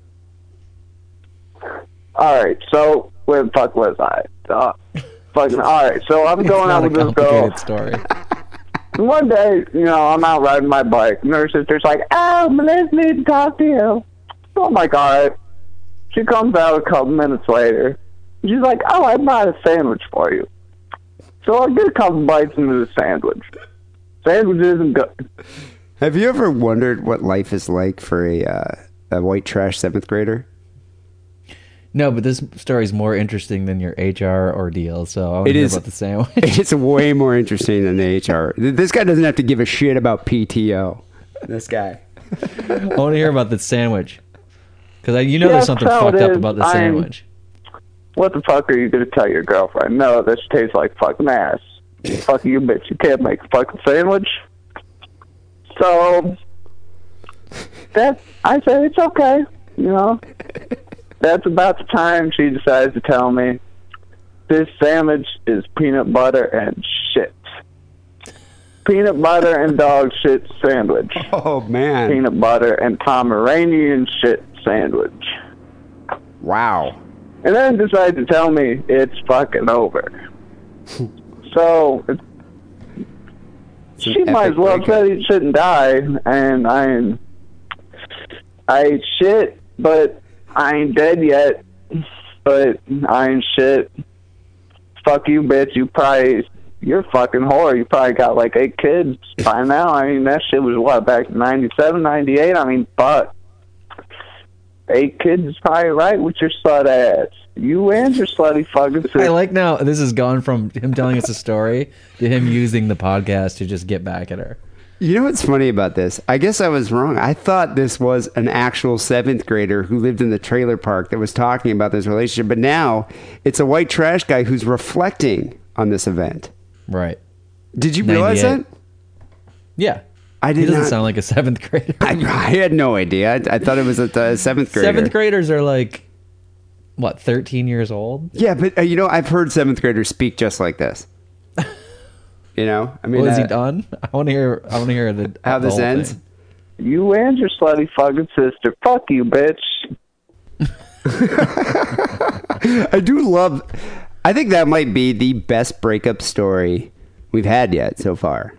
Alright, so where the fuck was I? Uh, fucking, alright, so I'm going out with this girl. story. One day, you know, I'm out riding my bike, and her sister's like, Oh, Melissa needs to talk to you. So I'm like, Alright. She comes out a couple minutes later. She's like, Oh, I bought a sandwich for you. So I get a couple bites into the sandwich. Sandwich isn't good. Have you ever wondered what life is like for a uh, a white trash seventh grader? No, but this story is more interesting than your HR ordeal. So I want It to hear about the sandwich. It's way more interesting than the HR. This guy doesn't have to give a shit about PTO. This guy. I want to hear about the sandwich because you know Yeah, there's something fucked up about the I'm- sandwich. What the fuck are you gonna tell your girlfriend? No, this tastes like fucking ass. Fuck you, bitch. You can't make a fucking sandwich. So that I said it's okay. You know, that's about the time she decides to tell me this sandwich is peanut butter and shit. Peanut butter and dog shit sandwich. Oh man. Peanut butter and Pomeranian shit sandwich. Wow. And then decide to tell me it's fucking over. so It's she might as well breakup. say it shouldn't die. And I ain't, I shit, but I ain't dead yet. But I ain't shit. Fuck you, bitch. You probably you're a fucking whore. You probably got like eight kids by now. I mean that shit was what back in '97, '98. I mean, fuck. Eight kids is probably right with your slut ass. You and your slutty fucking sister. I like now this has gone from him telling us a story to him using the podcast to just get back at her. You know what's funny about this? I guess I was wrong. I thought this was an actual seventh grader who lived in the trailer park that was talking about this relationship, but now it's a white trash guy who's reflecting on this event. Right. Did you realize that? Yeah. I He doesn't not. sound like a seventh grader. I, I had no idea. I, I thought it was a, a seventh grader. Seventh graders are like what, thirteen years old? Yeah, but uh, you know, I've heard seventh graders speak just like this. You know, I mean, Well, is he uh, done? I want to hear. I want to hear the how the this whole ends. thing. You and your slutty fucking sister. Fuck you, bitch. I do love. I think that might be the best breakup story we've had yet so far.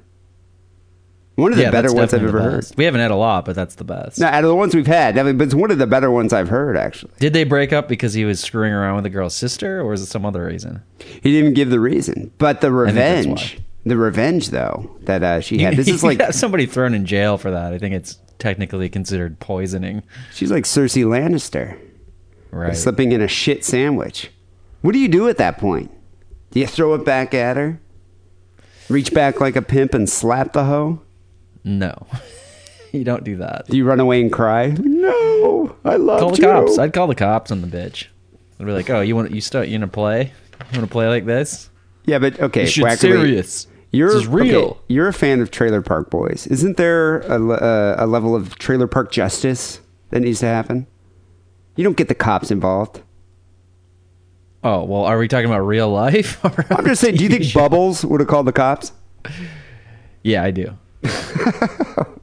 One of the Yeah, better ones I've ever heard. We haven't had a lot, but that's the best. No, out of the ones we've had, I mean, but it's one of the better ones I've heard. Actually, Did they break up because he was screwing around with the girl's sister, or is it some other reason? he didn't even give the reason, but the revenge, the revenge though that uh, she had. This is like somebody thrown in jail for that. I think it's technically considered poisoning. she's like Cersei Lannister, Right. slipping in a shit sandwich. What do you do at that point? Do you throw it back at her? Reach back like a pimp and slap the hoe? No, you don't do that. Do you run away and cry? No, I love Call the you. cops. I'd call the cops on the bitch. I'd be like, "Oh, you want you start? You gonna play? You want to play like this? Yeah, but okay, shit's Wackerly, serious. You're This is real. okay, you're a fan of Trailer Park Boys. Isn't there a, uh, a level of Trailer Park justice that needs to happen? You don't get the cops involved. Oh well, are we talking about real life? I'm just saying. Do you think Bubbles would have called the cops? yeah, I do.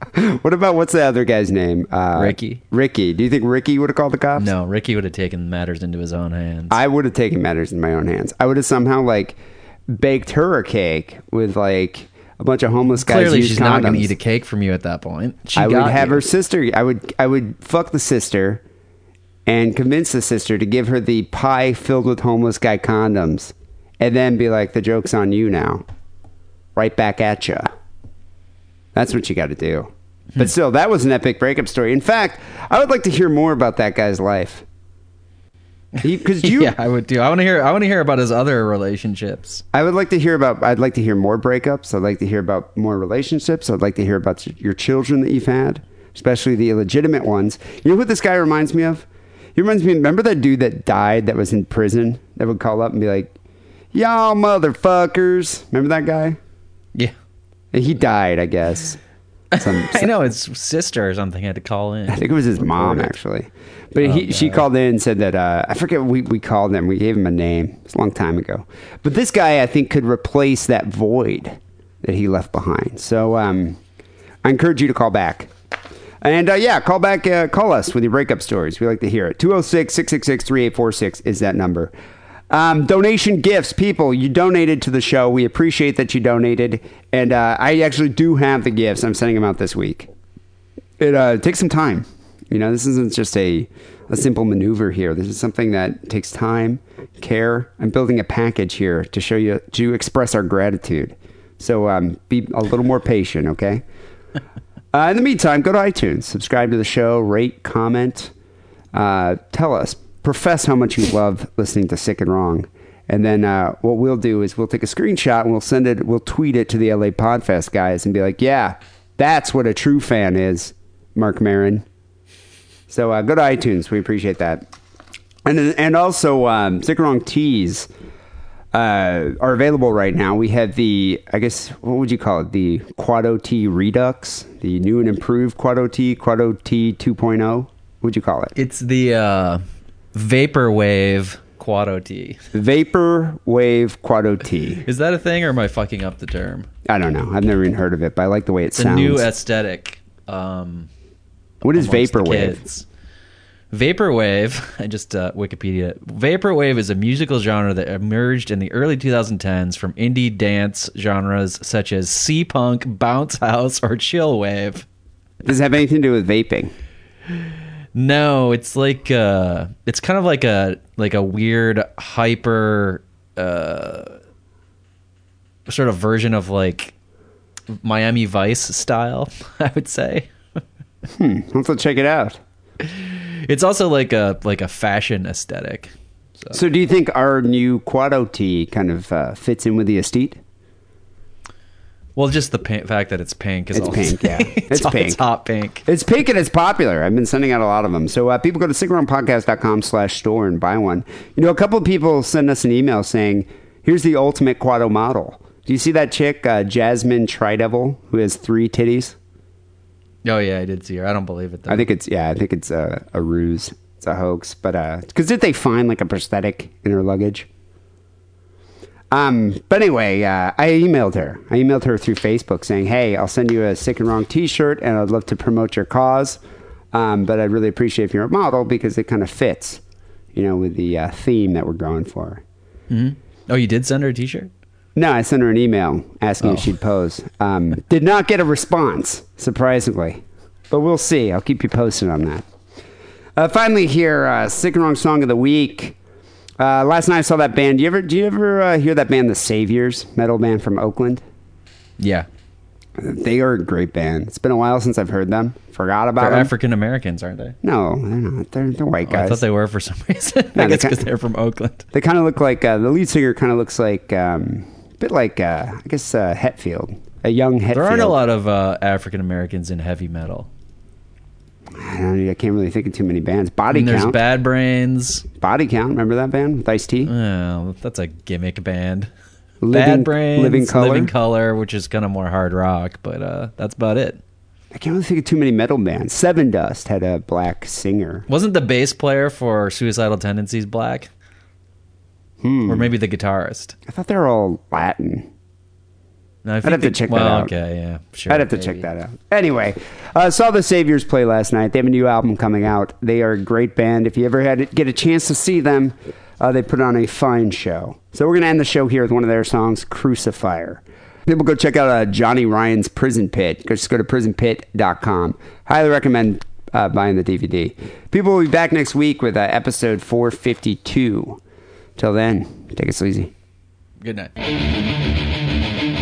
What about what's the other guy's name? Uh, Ricky. Ricky. Do you think Ricky would have called the cops? No, Ricky would have taken matters into his own hands. I would have taken matters in my own hands. I would have somehow like baked her a cake with like a bunch of homeless guys. Clearly, she's not going to eat a cake from you at that point. She I would have you. her sister. I would I would fuck the sister, and convince the sister to give her the pie filled with homeless guy condoms, and then be like, "The joke's on you now." Right back at you. That's what you got to do. But still, that was an epic breakup story. In fact, I would like to hear more about that guy's life. Because you, yeah, I would do. I want to hear. I want to hear about his other relationships. I would like to hear about. I'd like to hear more breakups. I'd like to hear about more relationships. I'd like to hear about your children that you've had, especially the illegitimate ones. You know what this guy reminds me of? He reminds me. Remember that dude that died that was in prison that would call up and be like, "Y'all motherfuckers." Remember that guy? Yeah, He died, I guess. Some, I know his sister or something had to call in. I think it was his mom actually, but he, she called in and said that uh, I forget we we called him. We gave him a name. It's a long time ago, but this guy I think could replace that void that he left behind. So um, I encourage you to call back. And uh, yeah, call back, uh, call us with your breakup stories. We like to hear it. 206 666 3846 is that number. Um, donation gifts, people, you donated to the show. We appreciate that you donated. And uh, I actually do have the gifts. I'm sending them out this week. It uh, takes some time. You know, this isn't just a, a simple maneuver here. This is something that takes time, care. I'm building a package here to show you, to express our gratitude. So um, be a little more patient, okay? Uh, in the meantime, go to iTunes, subscribe to the show, rate, comment, uh, tell us, profess how much you love listening to Sick and Wrong. And then uh, what we'll do is we'll take a screenshot and we'll send it, we'll tweet it to the LA Podfest guys and be like, yeah, that's what a true fan is, Marc Maron. So uh, go to iTunes. We appreciate that. And and also, um, Sick and Wrong teas uh, are available right now. We have the, I guess, what would you call it? The Quado T Redux, the new and improved Quado T, Quado T 2.0. What would you call it? It's the uh, vaporwave Quado T. Vapor Wave Quado T. Is that a thing, or am I fucking up the term? I don't know. I've never even heard of it, but I like the way it It's a sounds. new aesthetic. Um, what is Vaporwave? Vaporwave, I just uh, Wikipedia. Vaporwave is a musical genre that emerged in the early 2010s from indie dance genres such as sea punk, bounce house, or chill wave. Does it have anything to do with vaping? No, it's like uh it's kind of like a like a weird hyper uh sort of version of like Miami Vice style, I would say. Hmm. Let's go check it out. It's also like a like a fashion aesthetic. So, do you think our new Quado T kind of uh, fits in with the estate? Well, just the pa- fact that it's pink is It's all pink, yeah. It's pink. It's hot pink. It's pink and it's popular. I've been sending out a lot of them. So uh, people go to sickandwrongpodcast.com slash store and buy one. You know, a couple of people send us an email saying, here's the ultimate Quado model. Do you see that chick, uh, Jasmine Tridevil, who has three titties? Oh yeah, I did see her. I don't believe it though. I think it's yeah, I think it's a, a ruse. It's a hoax. But uh, because did they find like a prosthetic in her luggage? Um, but anyway, uh, I emailed her. I emailed her through Facebook saying, "Hey, I'll send you a sick and wrong T-shirt, and I'd love to promote your cause. Um, but I'd really appreciate if you're a model because it kind of fits, you know, with the uh, theme that we're going for." hmm Oh, you did send her a T-shirt. No, I sent her an email asking Oh. if she'd pose. Um, did not get a response, surprisingly. But we'll see. I'll keep you posted on that. Uh, finally, here, uh, sick and wrong song of the week. Uh, last night I saw that band. Do you ever, do you ever uh, hear that band, The Saviours, metal band from Oakland? Yeah, They are a great band. It's been a while since I've heard them. Forgot about they're them. African Americans, aren't they? no, they're not. They're, they're white Oh, I thought they were for some reason. No, I guess because ca- they're from Oakland. They kind of look like uh, the lead singer. Kind of looks like um, a bit like uh, I guess uh, Hetfield, a young Hetfield. There aren't a lot of uh, African Americans in heavy metal. I, don't, I can't really think of too many bands. Body there's Count. Bad Brains. Body Count. Remember that band with Ice T? Oh, that's a gimmick band. Living- Bad Brains, Living Colour? Living Color, which is kind of more hard rock, but uh, that's about it. I can't really think of too many metal bands. Sevendust had a black singer. Wasn't the bass player for Suicidal Tendencies black? Hmm. Or maybe the guitarist? I thought they were all Latin. No, I'd have to check well, that out. okay, yeah, sure, I'd have to maybe. check that out. Anyway, uh, saw the Saviours play last night. They have a new album coming out. They are a great band. If you ever had get a chance to see them, uh, they put on a fine show. So we're gonna end the show here with one of their songs, "Crucifier." People go check out uh, Johnny Ryan's Prison Pit. Just go to prisonpit.com. Highly recommend uh, buying the DVD. People will be back next week with uh, episode 452. Till then, take it sleazy. Good night.